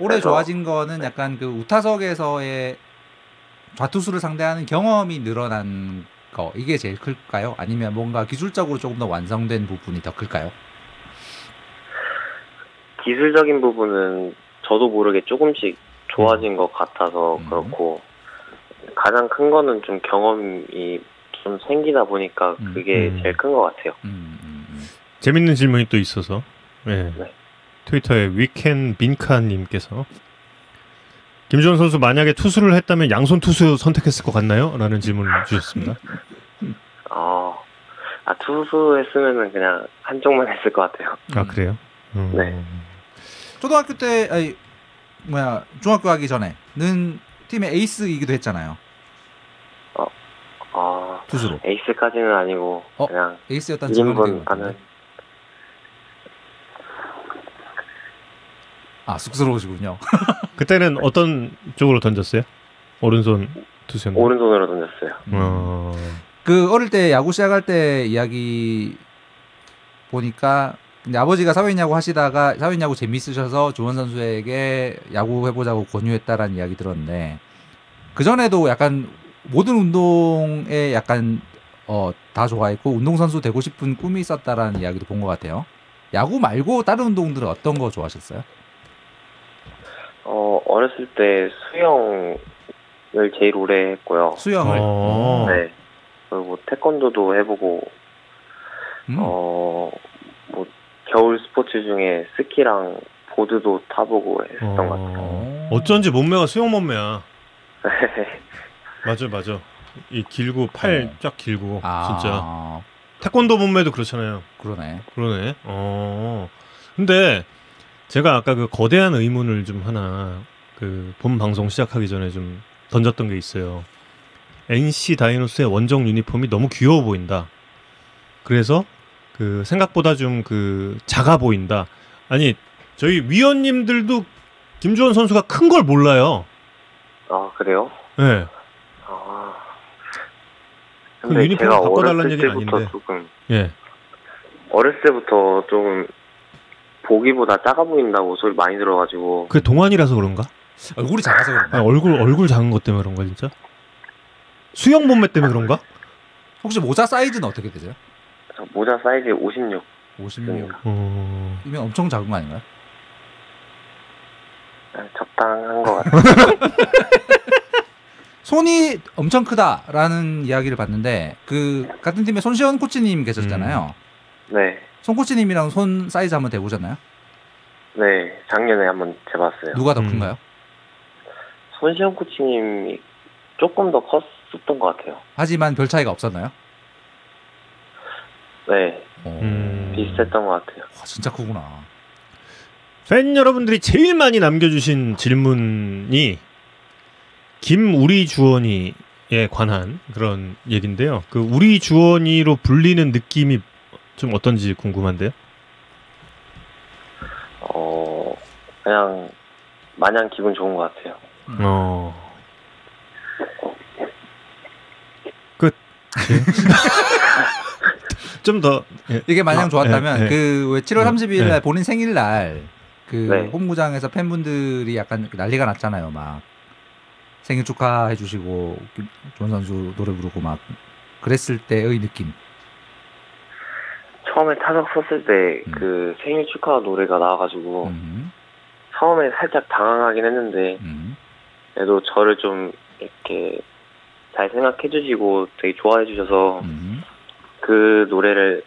올해 그래서- 좋아진 거는 약간 그 우타석에서의 좌투수를 상대하는 경험이 늘어난 거 이게 제일 클까요? 아니면 뭔가 기술적으로 조금 더 완성된 부분이 더 클까요? 기술적인 부분은 저도 모르게 조금씩 좋아진 것 같아서 음. 그렇고 가장 큰 거는 좀 경험이 좀 생기다 보니까 음. 그게 음. 제일 큰 것 같아요. 음, 음, 음. 재밌는 질문이 또 있어서 네. 네. 트위터에 위켄 빈카님께서 김주원 선수 만약에 투수를 했다면 양손 투수 선택했을 것 같나요? 라는 질문을 주셨습니다. 아, 아 투수 했으면은 그냥 한쪽만 했을 것 같아요. 아 그래요? 음. 네. 초등학교 때 아니 뭐야 중학교 가기 전에는 팀의 에이스이기도 했잖아요. 아 투수로 에이스까지는 아니고 어? 그냥 에이스였다는 증언이 1인분 되고 하는 있는데. 아 쑥스러우시군요. 그때는 어떤 쪽으로 던졌어요? 오른손 투수였나요? 오른손으로 던졌어요. 어... 그 어릴 때 야구 시작할 때 이야기 보니까 아버지가 사회인 야구 하시다가 사회인 야구 재밌으셔서 조원 선수에게 야구 해보자고 권유했다라는 이야기 들었는데 그 전에도 약간 모든 운동에 약간 어 다 좋아했고 운동 선수 되고 싶은 꿈이 있었다라는 이야기도 본 것 같아요. 야구 말고 다른 운동들은 어떤 거 좋아하셨어요? 어 어렸을 때 수영을 제일 오래 했고요. 수영을. 어... 네. 그리고 태권도도 해보고 음. 어 뭐 겨울 스포츠 중에 스키랑 보드도 타보고 했었던 것 같아요. 어... 어쩐지 몸매가 수영 몸매야. 맞아 맞아. 이 길고 팔 어. 쫙 길고 아, 진짜 태권도 몸매도 그렇잖아요. 그러네. 그러네. 어. 근데 제가 아까 그 거대한 의문을 좀 하나 그 본 방송 시작하기 전에 좀 던졌던 게 있어요. NC 다이노스의 원정 유니폼이 너무 귀여워 보인다. 그래서 그 생각보다 좀 그 작아 보인다. 아니 저희 위원님들도 김주원 선수가 큰 걸 몰라요. 아 그래요? 네. 아. 그 근데 유니폼 제가 바꿔달라는 어렸을 얘기는 때부터 아닌데. 조금 예. 어렸을 때부터 조금 보기보다 작아 보인다고 소리 많이 들어가지고 그게 동안이라서 그런가? 얼굴이 작아서 그런가? 아니, 얼굴 얼굴 작은 것 때문에 그런가 진짜? 수영 몸매 때문에 그런가? 혹시 모자 사이즈는 어떻게 되세요? 저 모자 사이즈 56. 56이면 어... 엄청 작은 거 아닌가요? 아, 적당한 것 같아요. 손이 엄청 크다라는 이야기를 봤는데 그 같은 팀에 손시현 코치님 계셨잖아요. 네. 손 코치님이랑 손 사이즈 한번 대보셨나요? 네. 작년에 한번 재봤어요. 누가 더 음. 큰가요? 손시영 코치님이 조금 더 컸었던 것 같아요. 하지만 별 차이가 없었나요? 네. 어, 음. 비슷했던 것 같아요. 와, 진짜 크구나. 팬 여러분들이 제일 많이 남겨주신 질문이 김우리 주원이에 관한 그런 얘긴데요. 그 우리 주원이로 불리는 느낌이 좀 어떤지 궁금한데요. 어, 그냥 마냥 기분 좋은 것 같아요. 어. 끝. 좀 더. 예. 이게 마냥 아, 좋았다면 예, 예. 그왜 7월 예, 30일 날 예. 본인 생일날 그 네. 홈구장에서 팬분들이 약간 난리가 났잖아요. 막 생일 축하해 주시고 주원 선수 노래 부르고 막 그랬을 때의 느낌. 처음에 타석 섰을 때 음. 그 생일 축하 노래가 나와가지고 음, 처음에 살짝 당황하긴 했는데 음, 그래도 저를 좀 이렇게 잘 생각해 주시고 되게 좋아해 주셔서 음. 그 노래를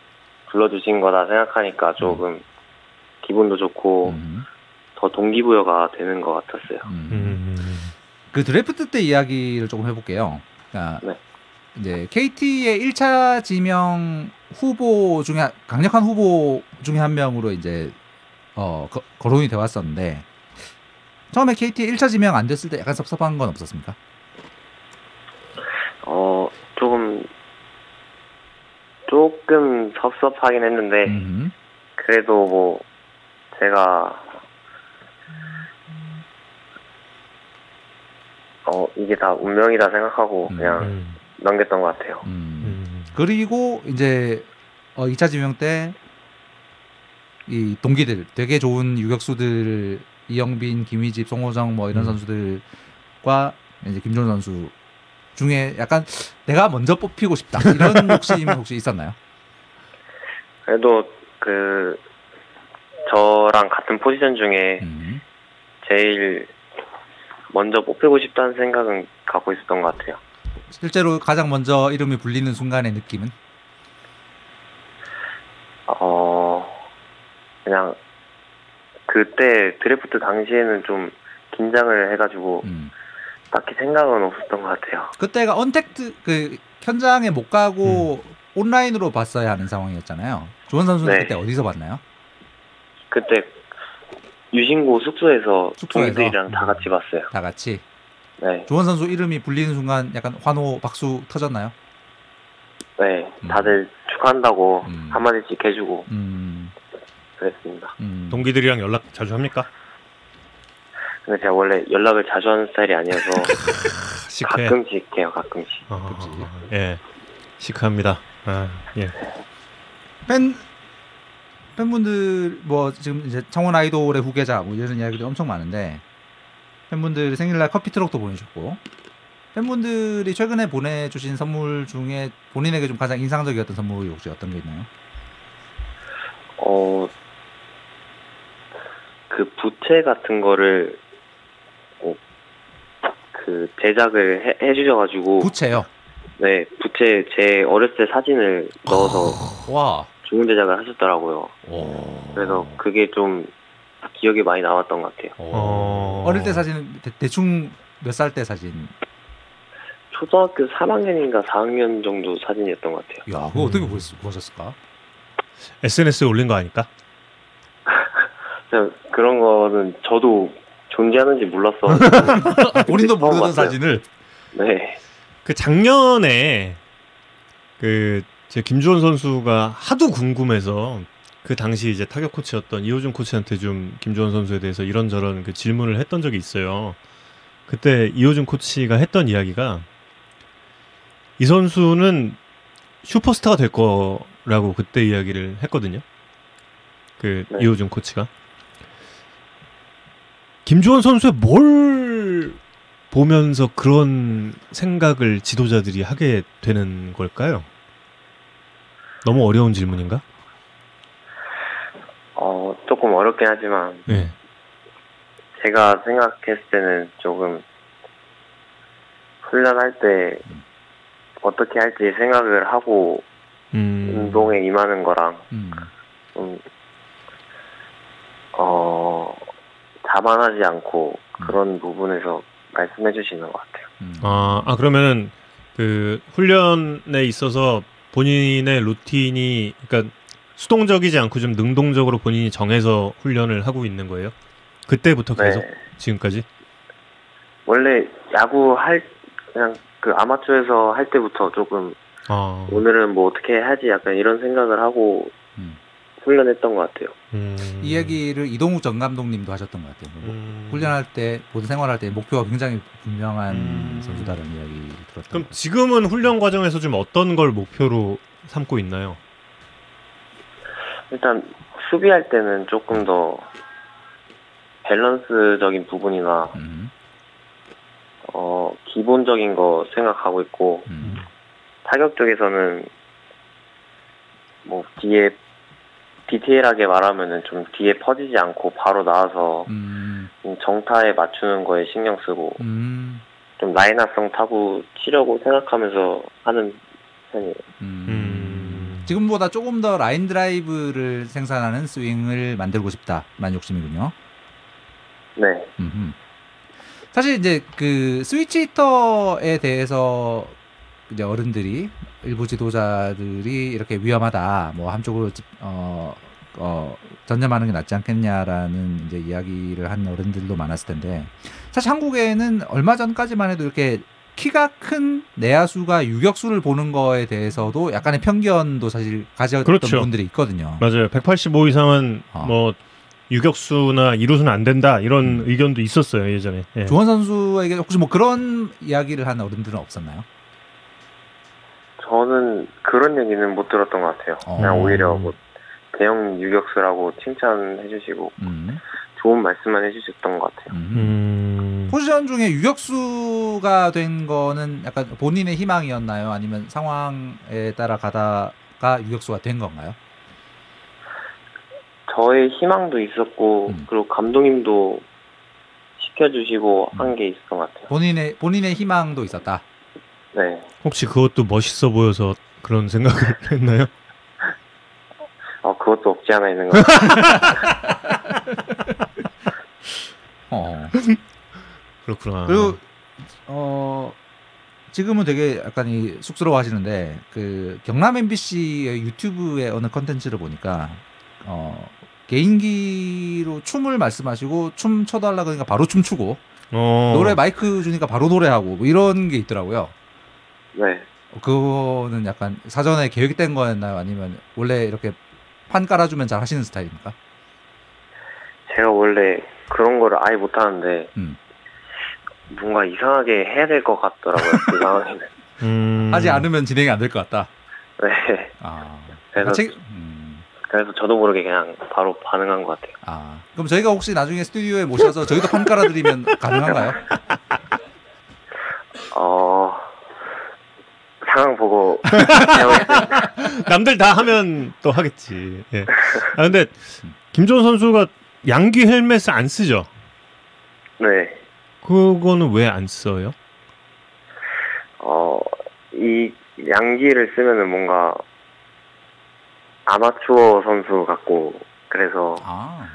불러주신 거다 생각하니까 조금 기분도 좋고 음, 더 동기부여가 되는 것 같았어요. 음. 음. 그 드래프트 때 이야기를 조금 해볼게요. 그러니까 네. 이제 KT의 1차 지명 후보 중에 강력한 후보 중에 한 명으로 이제 어 거, 거론이 돼 왔었는데 처음에 KT 1차 지명 안 됐을 때 약간 섭섭한 건 없었습니까? 어 조금 조금 섭섭하긴 했는데 음, 그래도 뭐 제가 어 이게 다 운명이다 생각하고 음. 그냥 음. 넘겼던 것 같아요. 음. 음. 그리고 이제 어 2차 지명 때 이 동기들 되게 좋은 유격수들 이영빈, 김희집, 송호정 뭐 이런 음. 선수들과 이제 김종 선수 중에 약간 내가 먼저 뽑히고 싶다 이런 욕심이 혹시 있었나요? 그래도 그 저랑 같은 포지션 중에 음. 제일 먼저 뽑히고 싶다는 생각은 갖고 있었던 것 같아요. 실제로 가장 먼저 이름이 불리는 순간의 느낌은 어 그냥 그때 드래프트 당시에는 좀 긴장을 해가지고 음. 딱히 생각은 없었던 것 같아요. 그때가 언택트 그 현장에 못 가고 온라인으로 봤어야 하는 상황이었잖아요. 조원 선수는 네. 그때 어디서 봤나요? 그때 유신고 숙소에서 숙소에서? 동기들이랑 다 같이 봤어요. 다 같이 네, 조원 선수 이름이 불리는 순간 약간 환호 박수 터졌나요? 네, 음. 다들 축하한다고 음. 한마디씩 해주고 음, 그랬습니다. 음. 동기들이랑 연락 자주 합니까? 근데 제가 원래 연락을 자주 하는 스타일이 아니어서 시크해. 가끔씩 해요, 가끔씩. 어, 예. 시크합니다. 아, 예. 팬 팬분들 뭐 지금 이제 창원 아이돌의 후계자 뭐 이런 이야기도 엄청 많은데 팬분들 생일날 커피 트럭도 보내주셨고 팬분들이 최근에 보내주신 선물 중에 본인에게 좀 가장 인상적이었던 선물이 혹시 어떤 게 있나요? 어, 그 부채 같은 거를 어, 그 제작을 해, 해주셔가지고 부채요. 네 부채 제 어렸을 때 사진을 넣어서 와. 주문 제작을 하셨더라고요. 오. 그래서 그게 좀 기억에 많이 남았던 것 같아요. 어. 어릴 때 사진은 대, 충 몇 살 때 사진? 초등학교 3학년인가 4학년 정도 사진이었던 것 같아요. 야, 그거 어떻게 음. 보셨, 보셨을까? SNS에 올린 거 아닐까? 그냥 그런 거는 저도 존재하는지 몰랐어. 본인도 모르던. 사진을. 네. 그 작년에 그 제 김주원 선수가 하도 궁금해서 그 당시 이제 타격 코치였던 이호준 코치한테 좀 김주원 선수에 대해서 이런저런 그 질문을 했던 적이 있어요. 그때 이호준 코치가 했던 이야기가 이 선수는 슈퍼스타가 될 거라고 그때 이야기를 했거든요. 그 네. 이호준 코치가 김주원 선수의 뭘 보면서 그런 생각을 지도자들이 하게 되는 걸까요? 너무 어려운 질문인가? 어, 조금 어렵긴 하지만 네. 제가 생각했을 때는 조금 훈련할 때 어떻게 할지 생각을 하고 음. 운동에 임하는 거랑 음. 좀, 어, 자만하지 않고 그런 부분에서 말씀해 주시는 것 같아요. 음. 아, 아 그러면은 그 훈련에 있어서 본인의 루틴이 그러니까 수동적이지 않고 좀 능동적으로 본인이 정해서 훈련을 하고 있는 거예요? 그때부터 계속 네. 지금까지? 원래 야구 할, 그냥 그 아마추어에서 할 때부터 조금 아, 오늘은 뭐 어떻게 해야지 약간 이런 생각을 하고 음. 훈련했던 것 같아요. 음. 이 얘기를 이동욱 전 감독님도 하셨던 것 같아요. 음. 훈련할 때 모든 생활할 때 목표가 굉장히 분명한 음. 선수다라는 이야기 들었던 그럼 것 지금은 훈련 과정에서 좀 어떤 걸 목표로 삼고 있나요? 일단 수비할 때는 조금 더 밸런스적인 부분이나. 음, 어, 기본적인 거 생각하고 있고 음, 타격 쪽에서는 뭐 뒤에 디테일하게 말하면은 좀 뒤에 퍼지지 않고 바로 나와서 음, 좀 정타에 맞추는 거에 신경 쓰고 음, 좀 라이나성 타구 치려고 생각하면서 하는 편이에요. 지금보다 조금 더 라인 드라이브를 생산하는 스윙을 만들고 싶다라는 욕심이군요. 네. 음흠. 사실 이제 그 스위치 히터에 대해서 이제 어른들이 일부 지도자들이 이렇게 위험하다, 뭐 한쪽으로 집- 어, 어, 전념하는 게 낫지 않겠냐라는 이제 이야기를 한 어른들도 많았을 텐데 사실 한국에는 얼마 전까지만 해도 이렇게 키가 큰 내야수가 유격수를 보는 거에 대해서도 약간의 편견도 사실 가졌던 그렇죠. 분들이 있거든요. 맞아요. 185 이상은 어. 뭐 유격수나 이루수는 안 된다 이런 음. 의견도 있었어요 예전에. 예. 조원 선수에게 혹시 뭐 그런 이야기를 한 어른들은 없었나요? 저는 그런 얘기는 못 들었던 것 같아요. 어. 그냥 오히려 뭐 대형 유격수라고 칭찬해 주시고 음. 좋은 말씀만 해주셨던 것 같아요. 음. 음. 포지션 중에 유격수가 된 거는 약간 본인의 희망이었나요? 아니면 상황에 따라 가다가 유격수가 된 건가요? 저의 희망도 있었고 음. 그리고 감독님도 시켜주시고 한게 있었던 것 같아요. 본인의 본인의 희망도 있었다. 네. 혹시 그것도 멋있어 보여서 그런 생각을 했나요? 어, 그것도 없지 않아 있는 것 같아요. 어. 그렇구나. 그리고 어 지금은 되게 약간 이 쑥스러워하시는데 그 경남 MBC의 유튜브의 어느 컨텐츠를 보니까 어 개인기로 춤을 말씀하시고 춤 춰달라 그러니까 바로 춤추고 어. 노래 마이크 주니까 바로 노래하고 뭐 이런 게 있더라고요. 네. 어, 그거는 약간 사전에 계획된 거였나요? 아니면 원래 이렇게 판 깔아주면 잘 하시는 스타일입니까? 제가 원래 그런 거를 아예 못 하는데 음. 뭔가 이상하게 해야 될 것 같더라고요. 그 상황에는. 음. 하지 않으면 진행이 안 될 것 같다. 네. 아, 그래서 책- 음. 그래서 저도 모르게 그냥 바로 반응한 것 같아요. 아, 그럼 저희가 혹시 나중에 스튜디오에 모셔서 저희도 판 깔아드리면 가능한가요? 어 상황 보고. 남들 다 하면 또 하겠지. 예. 아 근데 김조원 선수가 양귀 헬멧을 안 쓰죠? 네. 그거는 왜 안 써요? 어, 이 양기를 쓰면은 뭔가 아마추어 선수 같고 그래서 아,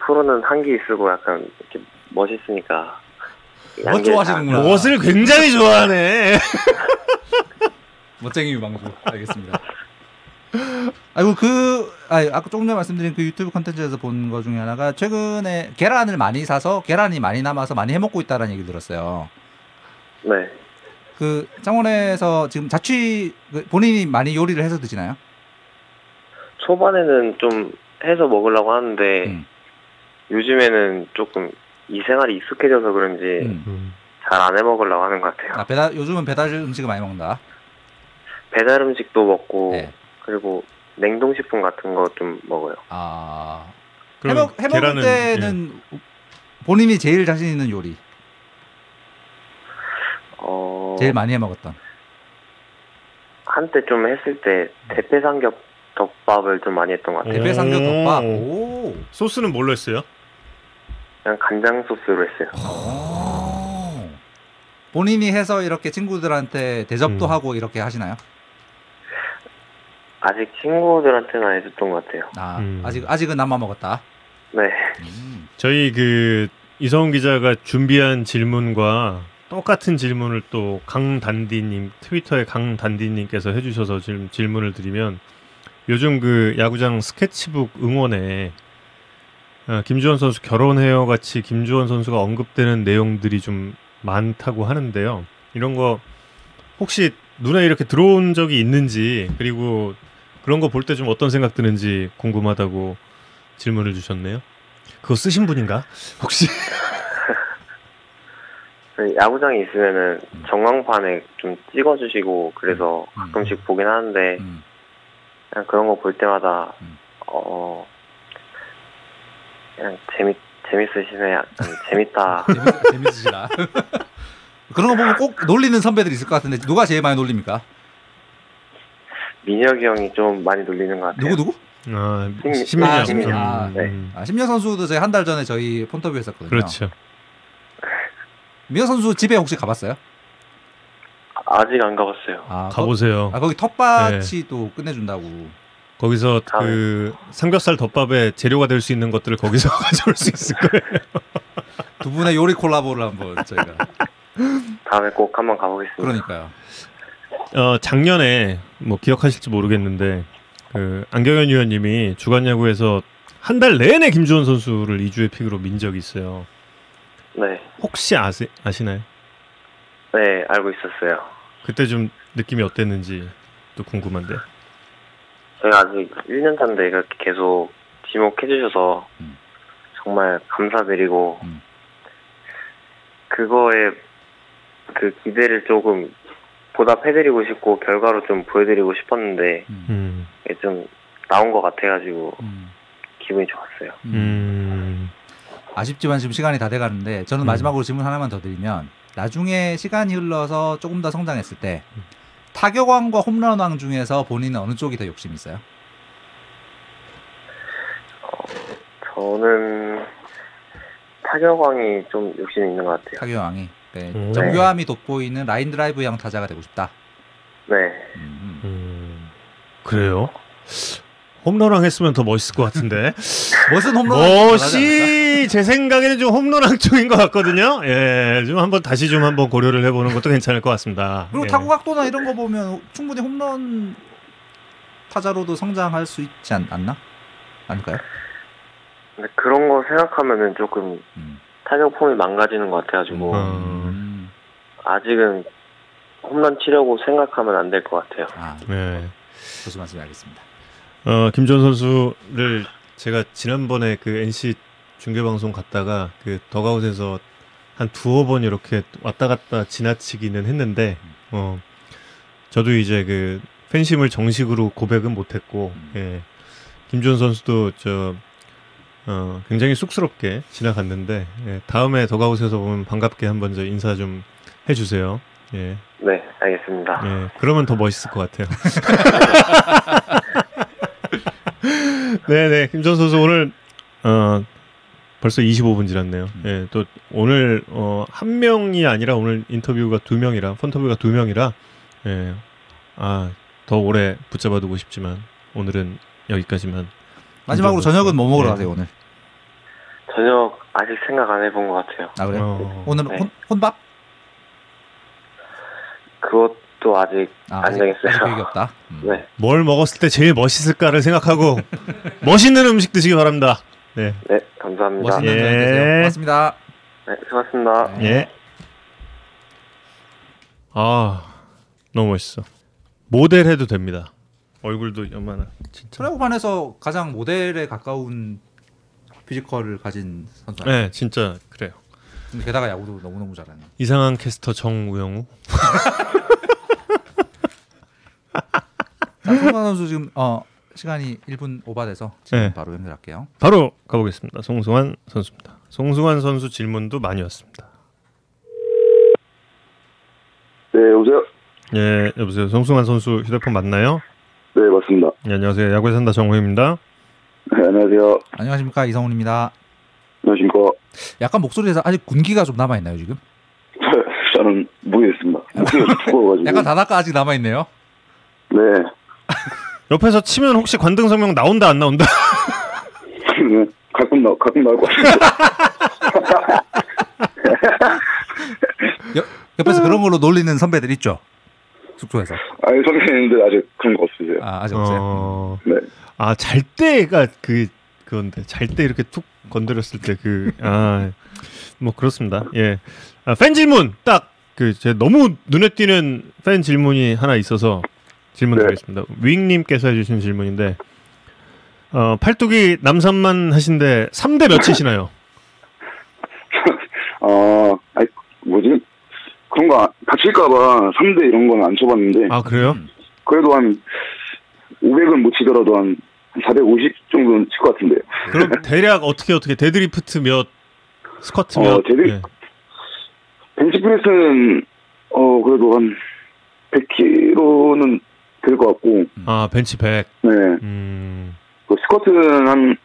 프로는 한기 쓰고 약간 이렇게 멋있으니까 멋 양기를 좋아하시는구나. 멋을 굉장히 좋아하네. 멋쟁이 유망주. 알겠습니다. 아이고 그 아, 아까 조금 전에 말씀드린 그 유튜브 컨텐츠에서 본 거 중에 하나가 최근에 계란을 많이 사서 계란이 많이 남아서 많이 해 먹고 있다라는 얘기를 들었어요. 다- 네. 그 창원에서 지금 자취 그 본인이 많이 요리를 해서 드시나요? 초반에는 좀 해서 먹으려고 하는데 음. 요즘에는 조금 이 생활이 익숙해져서 그런지 음. 음. 잘안 해 먹으려고 하는 것 같아요. 아, 배달 요즘은 배달 음식을 많이 먹는다. 배달 음식도 먹고 네. 그리고 냉동식품 같은 거 좀 먹어요. 아 그럼 해먹 해먹을 계란은, 때는 본인이 제일 자신 있는 요리, 어, 제일 많이 해 먹었던. 한때 좀 했을 때 대패 삼겹 덮밥을 좀 많이 했던 것 같아요. 대패 삼겹 오. 덮밥. 오. 예. 소스는 뭘로 했어요? 그냥 간장 소스로 했어요. 오. 본인이 해서 이렇게 친구들한테 대접도 음. 하고 이렇게 하시나요? 아직 친구들한테는 안 해줬던 것 같아요. 아 음. 아직 아직은 남아 먹었다. 네. 음. 저희 그 이성훈 기자가 준비한 질문과 똑같은 질문을 또 강단디님 트위터에 강단디님께서 해주셔서 지금 질문을 드리면 요즘 그 야구장 스케치북 응원에 아, 김주원 선수 결혼해요 같이 김주원 선수가 언급되는 내용들이 좀 많다고 하는데요. 이런 거 혹시 눈에 이렇게 들어온 적이 있는지 그리고 그런 거 볼 때 좀 어떤 생각 드는지 궁금하다고 질문을 주셨네요. 그거 쓰신 분인가? 혹시? 그 야구장에 있으면은 전광판에 좀 찍어주시고 그래서 음. 가끔씩 보긴 하는데 음. 그냥 그런 거 볼 때마다 음. 어 그냥 재밌 재밌으시네 약간 재밌다 재밌, 재밌으시다. 그런 거 보면 꼭 놀리는 선배들이 있을 것 같은데 누가 제일 많이 놀립니까? 민혁이 형이 좀 많이 놀리는 것 같아요. 누구 누구? 아, 심- 심민이 아, 형. 음, 아, 네. 음. 아, 심영 선수도 저희 한 달 전에 저희 폰터뷰 했었거든요. 그렇죠. 민혁 선수 집에 혹시 가봤어요? 아직 안 가봤어요. 아, 가보세요. 거, 아 거기 텃밭이 또 끝내준다고. 거기서 아, 그 삼겹살 덮밥에 재료가 될 수 있는 것들을 거기서 가져올 수 있을 거예요. 두 분의 요리 콜라보를 한번 저희가. 다음에 꼭 한번 가보겠습니다. 그러니까요. 어, 작년에 뭐 기억하실지 모르겠는데 그 안경현 위원님이 주간 야구에서 한 달 내내 김주원 선수를 2주의 픽으로 민 적이 있어요. 네, 혹시 아시, 아시나요? 네 알고 있었어요. 그때 좀 느낌이 어땠는지 또 궁금한데. 저희가 아직 1년 차인데 이렇게 계속 지목해 주셔서 음. 정말 감사드리고 음. 그거에 그 기대를 조금 보답해드리고 싶고 결과로 좀 보여드리고 싶었는데 음. 음. 이게 좀 나온 것 같아가지고 음. 기분이 좋았어요. 음. 음. 아쉽지만 지금 시간이 다 돼가는데 저는 음. 마지막으로 질문 하나만 더 드리면 나중에 시간이 흘러서 조금 더 성장했을 때 타격왕과 홈런왕 중에서 본인은 어느 쪽이 더 욕심 있어요? 저는 타격왕이 좀 욕심이 있는 것 같아요. 타격왕이 네, 음. 정교함이 돋보이는 라인 드라이브 형 타자가 되고 싶다. 네, 음. 음. 그래요? 홈런왕 했으면 더 멋있을 것 같은데. 멋은 홈런 멋이 제 생각에는 좀 홈런왕 쪽인 것 같거든요. 예, 좀 한번 다시 좀 한번 고려를 해보는 것도 괜찮을 것 같습니다. 그리고 예. 타구 각도나 이런 거 보면 충분히 홈런 타자로도 성장할 수 있지 않, 않나? 않을까요? 근데 그런 거 생각하면은 조금 음. 타격 폼이 망가지는 것 같아가지고 음. 음. 아직은 홈런 치려고 생각하면 안 될 것 같아요. 아, 예. 무슨 말씀이 알겠습니다. 어, 김전 선수를 제가 지난번에 그 NC 중계 방송 갔다가 그 더가웃에서 한 두어 번 이렇게 왔다 갔다 지나치기는 했는데 어 저도 이제 그 팬심을 정식으로 고백은 못했고 음. 예 김준 선수도 저 어, 굉장히 쑥스럽게 지나갔는데 예, 다음에 더가웃에서 보면 반갑게 한번 저 인사 좀 해주세요. 예, 네, 알겠습니다. 예, 그러면 더 멋있을 것 같아요. 네 네, 김전 선수 오늘 어, 벌써 25분 지났네요. 음. 예, 또 오늘 어, 한 명이 아니라 오늘 인터뷰가 두 명이라 펀터뷰가 두 명이라 예, 아더 오래 붙잡아두고 싶지만 오늘은 여기까지만. 마지막으로 저녁은 뭐 먹으러 예. 가세요 오늘? 저녁 아직 생각 안 해본 것 같아요. 아 그래요? 어, 오늘은 네. 혼, 혼밥? 그것도 아직 아, 안 아직, 정했어요. 아직 계획이 없다. 음. 네, 뭘 먹었을 때 제일 멋있을까를 생각하고 멋있는 음식 드시기 바랍니다. 네, 네, 감사합니다. 멋있는 예. 저녁 되세요. 고맙습니다. 네, 수고하셨습니다. 네. 예. 아 너무 멋있어. 모델 해도 됩니다. 얼굴도 진짜. 프로야구판에서 가장 모델에 가까운 피지컬을 가진 선수. 네. 네, 진짜 그래요. 근데 게다가 야구도 너무 너무 잘하는. 이상한 캐스터 정우영우. 자, 송관 선수 지금 어 시간이 1분 오바돼서 지금 네. 바로 연결할게요. 바로 가보겠습니다. 송승환 선수입니다. 송승환 선수 질문도 많이 왔습니다. 네, 여보세요? 예, 여보세요. 송승환 선수 휴대폰 맞나요? 네, 맞습니다. 예, 안녕하세요. 야구에 산다 정우입니다. 네, 안녕하세요. 안녕하십니까 이성훈입니다. 안녕하십니까. 약간 목소리에서 아직 군기가 좀 남아 있나요 지금? 저는 모르겠습니다. 죽어가지고. 약간 다나카 아직 남아 있네요. 네. 옆에서 치면 혹시 관등 성명 나온다 안 나온다? 네, 가끔 나, 가끔 나올 것. 옆, 옆에서 그런 걸로 놀리는 선배들 있죠. 숙소에서. 아니, 선생님들 아직 그런 거 없으세요. 아 아직 없어요. 어... 네. 아, 잘 때가 그 그건데 잘 때 이렇게 툭 건드렸을 때 그 아 뭐 그렇습니다. 예. 아, 팬 질문 딱 그 제 너무 눈에 띄는 팬 질문이 하나 있어서 질문 네. 드리겠습니다. 윙님께서 해주신 질문인데 어, 팔뚝이 남산만 하신데 3대 몇이시나요? 아, 아이, 뭐지? 그런 거 안- 다칠까봐 3대 이런 건 안 쳐봤는데, 아 그래요? 음. 그래도 한 500은 못 치더라도 한 450 정도는 칠 것 같은데. 그럼 대략 어떻게 어떻게 데드리프트 몇 스쿼트 몇? 어, 데드- 예. 벤치프레스는, 어, 그래도 한 100kg는 될 것 같고, 아 벤치 100. 네. 음. 그 스쿼트는 한,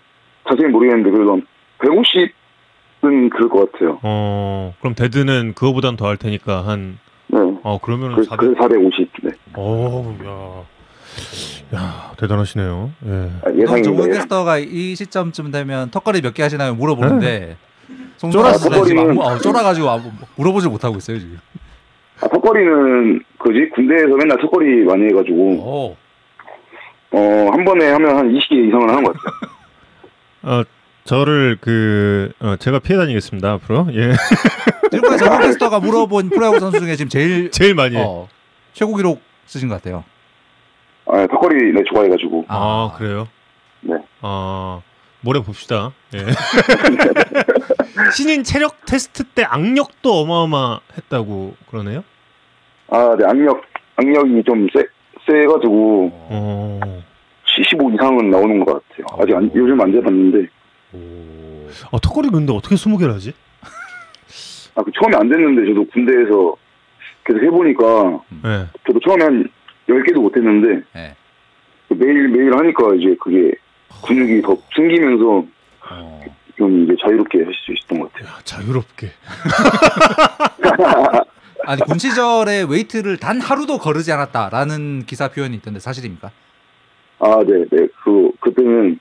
자세히 모르겠는데, 그래도 한 150은 될것 같아요. 어 그럼 데드는 그거보단 더 할 테니까 한 네. 어 그러면은 그, 400. 그 450. 네. 오, 야. 야, 대단하시네요. 예. 아, 예상인데. 캐스터가 이 시점쯤 되면 턱걸이 몇 개 하시나요 물어보는데 쫄았어. 송수가 지금 턱걸이는- 아무- 어, 쫄아가지고 아무- 물어보질 못하고 있어요 지금. 아, 턱걸이는, 그지? 군대에서 맨날 턱걸이 많이 해가지고, 오. 어, 한 번에 하면 한 20개 이상은 하는 것 같아요. 어, 저를 그 어, 제가 피해 다니겠습니다 앞으로. 예. 지금까지 정우 캐스터가 물어본 프로야구 선수 중에 지금 제일 제일 많이. 어, 최고 기록 쓰신 것 같아요. 아, 턱걸이 네, 좋아해가지고. 아, 아. 그래요? 네. 아 모레 봅시다. 예. 신인 체력 테스트 때 악력도 어마어마했다고 그러네요. 아, 네, 악력, 악력이 좀 세, 세가지고, 어. 75 이상은 나오는 것 같아요. 아직 안, 요즘 안 재봤는데, 어, 턱걸이 근데 어떻게 20개를 하지? 아, 그 처음에 안 됐는데, 저도 군대에서 계속 해보니까, 예. 저도 처음에 한 10개도 못 했는데, 네. 매일매일 하니까 이제 그게 근육이 더 생기면서 어. 좀 이제 자유롭게 할 수 있었던 것 같아요. 야, 자유롭게. 아니 군 시절에 웨이트를 단 하루도 거르지 않았다라는 기사 표현이 있던데 사실입니까? 아, 네, 네. 그, 그때는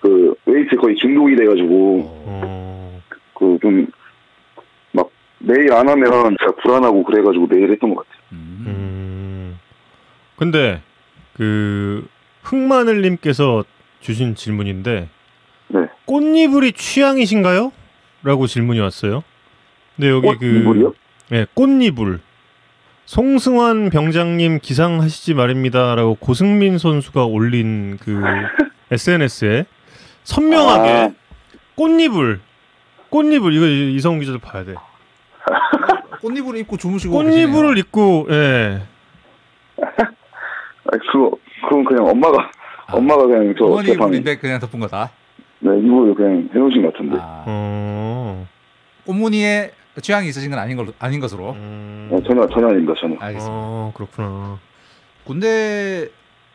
그 웨이트 거의 중독이 돼가지고, 어. 그 좀, 막, 매일 안 하면 제가 불안하고 그래가지고 매일 했던 것 같아요. 근데 그 흑마늘님께서 주신 질문인데 네. 꽃이불이 취향이신가요? 라고 질문이 왔어요. 근데 여기 꽃 그? 네, 꽃이불. 송승환 병장님 기상하시지 말입니다라고 고승민 선수가 올린 그 SNS에 선명하게 아. 꽃이불 꽃이불 이거 이성훈 기자도 봐야 돼. 꽃잎을 입고 주무시고 꽃이불을 입고 예. 아, 그거, 그건 그냥 엄마가, 아. 엄마가 그냥 저, 어머니 제 방에, 입을인데 그냥 덮은 거다. 네, 이불을 그냥 해놓으신 것 같은데. 아. 어. 꽃무늬에 취향이 있으신 건 아닌 걸로 아닌 것으로 음. 네, 전혀, 전혀 아닙니다, 전혀. 알겠습니다. 어 그렇구나. 군대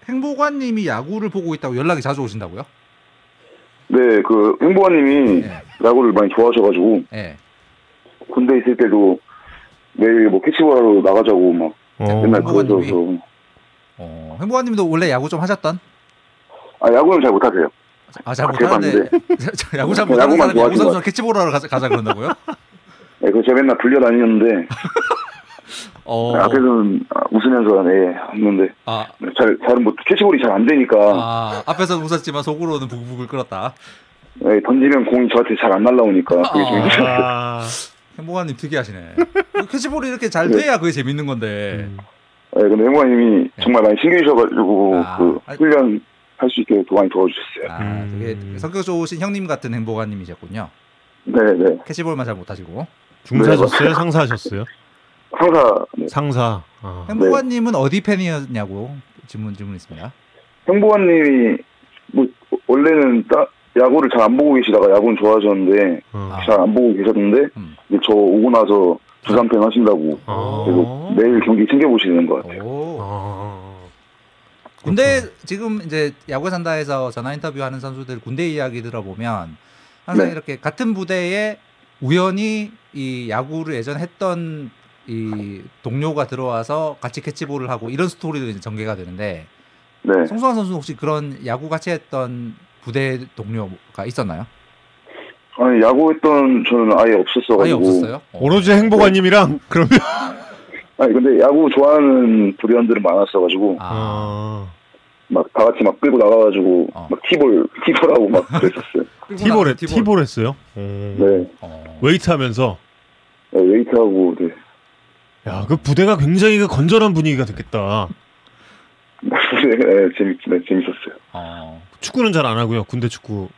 행보관님이 야구를 보고 있다고 연락이 자주 오신다고요? 네, 그, 행보아님이 네. 야구를 많이 좋아하셔가지고, 예. 군대 있을 때도 매일 뭐 캐치볼하러 나가자고 막 어. 맨날 행보아님이? 그러셔서. 어, 행보관님도 원래 야구 좀 하셨던? 아, 야구는 잘 못하세요. 아잘 아, 못하는데 저 야구 잘 네, 못하는 야구만 사람이 야구 좋아하시는 선수랑 캐치볼하러 가자, 가자 그런다고요? 네, 제가 맨날 불려다니는데, 어. 앞에서는 아, 웃으면서, 네, 했는데, 아, 잘, 잘은 못, 캐치볼이 잘 안 되니까, 아 앞에서는 웃었지만 속으로는 부글부글 끓었다. 네, 던지면 공이 저한테 잘 안 날라오니까, 그게 좀 아. 힘들었어요. 아. 행보관님 특이하시네. 캐치볼이 이렇게 잘 돼야 그게 재밌는 건데. 음. 네, 근데 행보관님이 정말 많이 챙겨주셔가지고, 네. 아. 그, 훈련 할 수 있게 더 많이 도와주셨어요. 아, 음. 되게 성격 좋으신 형님 같은 행보관님이셨군요. 네, 네. 캐치볼만 잘 못하시고. 중사하셨어요? 상사하셨어요? 상사, 네. 상사. 아. 행보관님은 어디 팬이었냐고 질문 질문 있습니다. 행보아님이, 뭐, 원래는 따, 야구를 잘 안 보고 계시다가 야구는 좋아하셨는데, 어. 아. 잘안 보고 계셨는데, 음. 저 오고 나서 두산팬 하신다고, 아. 그래서 매일 경기 챙겨보시는 것 같아요. 오. 아. 군대 지금 이제 야구 산다에서 전화 인터뷰하는 선수들 군대 이야기 들어보면 항상 네. 이렇게 같은 부대에 우연히 이 야구를 예전 했던 이 동료가 들어와서 같이 캐치볼을 하고 이런 스토리도 이제 전개가 되는데 네. 송수환 선수 혹시 그런 야구 같이 했던 부대 동료가 있었나요? 아니, 야구했던 저는 아예 없었어가지고. 아예 없었어요? 어. 오로지 행복아님이랑 그러면 아니, 근데 야구 좋아하는 부대원들은 많았어가지고, 아, 아. 막 다 같이 막 끌고 나가가지고, 어. 막 티볼, 티볼하고 막 그랬었어요. 티볼 티볼. 티볼 했어요. 오. 네. 어. 웨이트 하면서 네, 웨이트 하고, 네. 야, 그 부대가 굉장히 그 건전한 분위기가 됐겠다. 네, 네, 재밌, 네, 재밌었어요. 어. 축구는 잘 안 하고요. 군대 축구.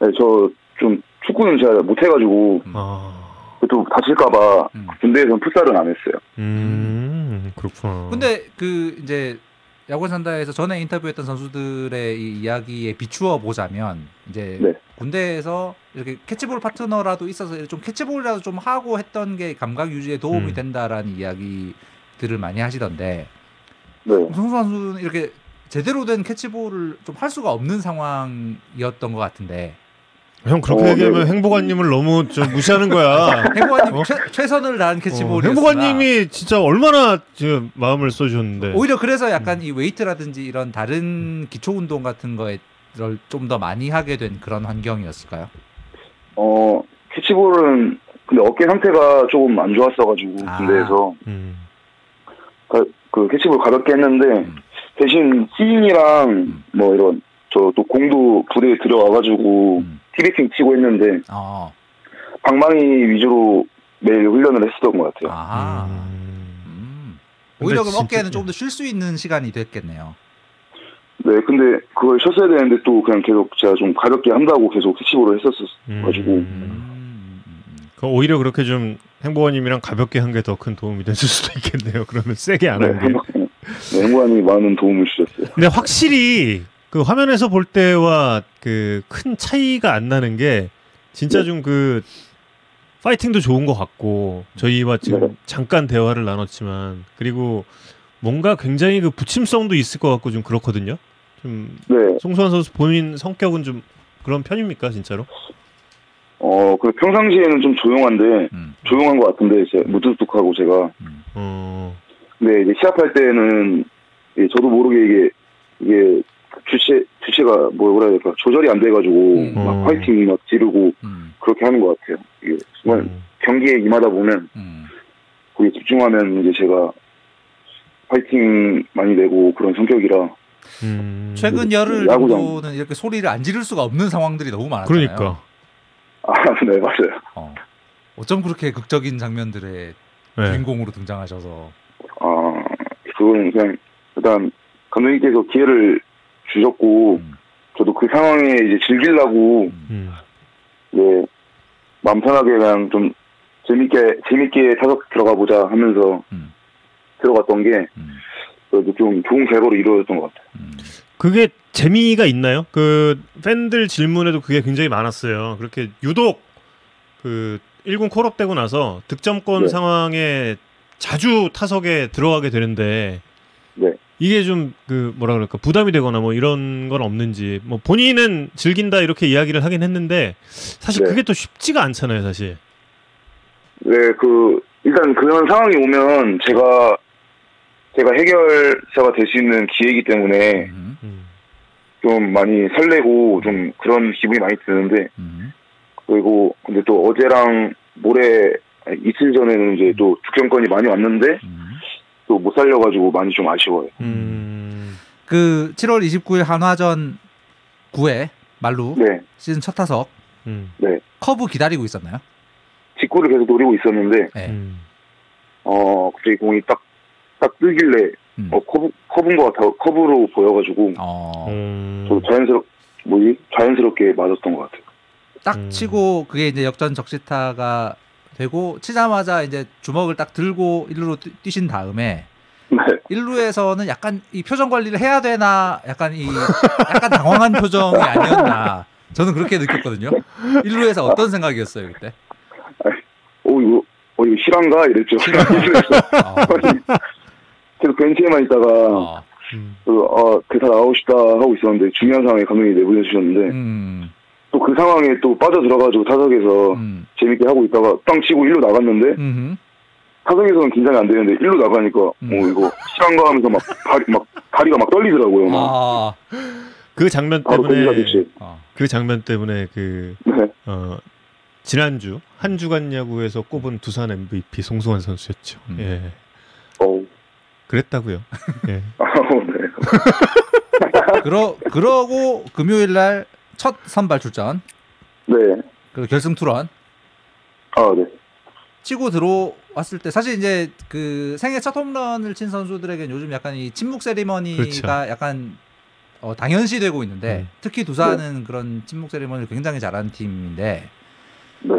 네, 저 좀 축구는 제가 못해가지고 아, 또 다칠까봐 음. 군대에서는 풋살은 안 했어요. 음, 그렇구나. 근데 그 이제 야구 산다에서 전에 인터뷰했던 선수들의 이 이야기에 비추어 보자면 이제 네. 군대에서 이렇게 캐치볼 파트너라도 있어서 좀 캐치볼이라도 좀 하고 했던 게 감각 유지에 도움이 음. 된다라는 이야기들을 많이 하시던데 네. 송수 선수는 이렇게 제대로 된 캐치볼을 좀 할 수가 없는 상황이었던 것 같은데 형 그렇게 어, 얘기하면 네. 행보관님을 너무 좀 무시하는 거야. 행보관님 어? 최, 최선을 다한 어, 캐치볼이었으나 행보관님이 진짜 얼마나 지금 마음을 써주셨는데. 오히려 그래서 약간 이 웨이트라든지 이런 다른 기초 운동 같은 거에 좀 더 많이 하게 된 그런 환경이었을까요? 어, 캐치볼은 근데 어깨 상태가 조금 안 좋았어가지고 아. 군대에서 음. 그, 그 캐치볼 가볍게 했는데 음. 대신 시인이랑 음. 뭐 이런 저 또 공도 부대에 들어와가지고 음. 티배팅 치고 했는데 어, 방망이 위주로 매일 훈련을 했었던 것 같아요. 아하. 음. 음. 근데 오히려 그럼 어깨에는 조금 더 쉴 수 있는 시간이 됐겠네요. 네, 근데 그걸 쉬었어야 되는데 또 그냥 계속 제가 좀 가볍게 한다고 계속 캐치볼을 했었어가지고 음. 그 오히려 그렇게 좀 행복한님이랑 가볍게 한 게 더 큰 도움이 됐을 수도 있겠네요. 그러면 세게 안 네, 한 게. 네, 행복한이 많은 도움을 주셨어요. 근데 확실히 그 화면에서 볼 때와 그 큰 차이가 안 나는 게 진짜 네. 좀그 파이팅도 좋은 것 같고 저희와 지금 네. 잠깐 대화를 나눴지만 그리고 뭔가 굉장히 그 부침성도 있을 것 같고 좀 그렇거든요. 좀 네, 송수환 선수 본인 성격은 좀 그런 편입니까 진짜로? 어, 그 평상시에는 좀 조용한데 음, 조용한 것 같은데 이제 무뚝뚝하고 제가 음. 어, 근데 이제 시합할 때는 이게 저도 모르게 이게 이게 주체 주체가 뭐라 해야 될까 조절이 안 돼가지고 음. 어. 막 파이팅 막 지르고 음, 그렇게 하는 것 같아요. 이게 정말 음. 경기에 임하다 보면 음. 거기에 집중하면 이제 제가 파이팅 많이 내고 그런 성격이라 음. 최근 열흘 야구장. 정도는 이렇게 소리를 안 지를 수가 없는 상황들이 너무 많았잖아요. 그러니까. 아, 네 맞아요. 어. 어쩜 그렇게 극적인 장면들의 네. 주인공으로 등장하셔서 아 그거는 그냥 일단 감독님께서 기회를 주셨고 음. 저도 그 상황에 이제 즐기려고 음. 네 마음 편하게 그냥 좀 재밌게 재밌게 타석 들어가 보자 하면서 음. 들어갔던 게 음, 그래도 좀 좋은 결과로 이루어졌던 것 같아요. 음. 그게 재미가 있나요? 그 팬들 질문에도 그게 굉장히 많았어요. 그렇게 유독 그 1군 콜업 되고 나서 득점권 네. 상황에 자주 타석에 들어가게 되는데 네. 이게 좀 그 뭐라 그럴까 부담이 되거나 뭐 이런 건 없는지 뭐 본인은 즐긴다 이렇게 이야기를 하긴 했는데 사실 네. 그게 또 쉽지가 않잖아요, 사실. 네, 그 일단 그런 상황이 오면 제가 제가 해결사가 될 수 있는 기회이기 때문에 음, 음. 좀 많이 설레고 좀 그런 기분이 많이 드는데 음. 그리고 근데 또 어제랑 모레 아니, 이틀 전에는 이제 또 득점권이 많이 왔는데 음. 또 못 살려가지고 많이 좀 아쉬워요. 음. 그 7월 29일 한화전 9회 만루 네, 시즌 첫 타석 음. 네. 커브 기다리고 있었나요? 직구를 계속 노리고 있었는데 네. 음. 어 갑자기 공이 딱 딱 뜨길래 음. 어 커브 커브인 것 같아 커브로 보여가지고 어, 음. 저도 자연스럽 뭐지 자연스럽게 맞았던 것 같아요. 딱 음. 치고 그게 이제 역전 적시타가 되고 치자마자 이제 주먹을 딱 들고 1루로 뛰- 뛰신 다음에 네. 1루에서는 약간 이 표정 관리를 해야 되나 약간 이 약간 당황한 표정이 아니었나 저는 그렇게 느꼈거든요. 1루에서 어떤 생각이었어요 그때? 어 이거 어 이거 실한가 이랬죠. 어, 계속 벤치에만 있다가 어, 음. 그, 아 대사 나가고 싶다 하고 있었는데 중요한 상황에 감독이 내보내 주셨는데 음, 또 그 상황에 또 빠져 들어가지고 타석에서 음, 재밌게 하고 있다가 땅 치고 1루 나갔는데 음, 타석에서는 긴장이 안 되는데 1루 나가니까 음. 어 이거 실한가 하면서 막 다리 막 다리가 막 떨리더라고요. 막. 아, 그 장면 바로 때문에. 어, 그 장면 때문에 그 네. 어, 지난주 한 주간 야구에서 꼽은 두산 MVP 송승환 선수였죠. 음. 예. 어우. 그랬다고요. 예. 아, 네. 그러 그러고 금요일 날 첫 선발 출전 네. 그리고 결승 투런 아, 네. 치고 들어왔을 때 사실 이제 그 생애 첫 홈런을 친 선수들에게는 요즘 약간 이 침묵 세리머니가 그렇죠. 약간 어, 당연시 되고 있는데 음. 특히 두산은 그런 침묵 세리머니를 굉장히 잘하는 팀인데 네.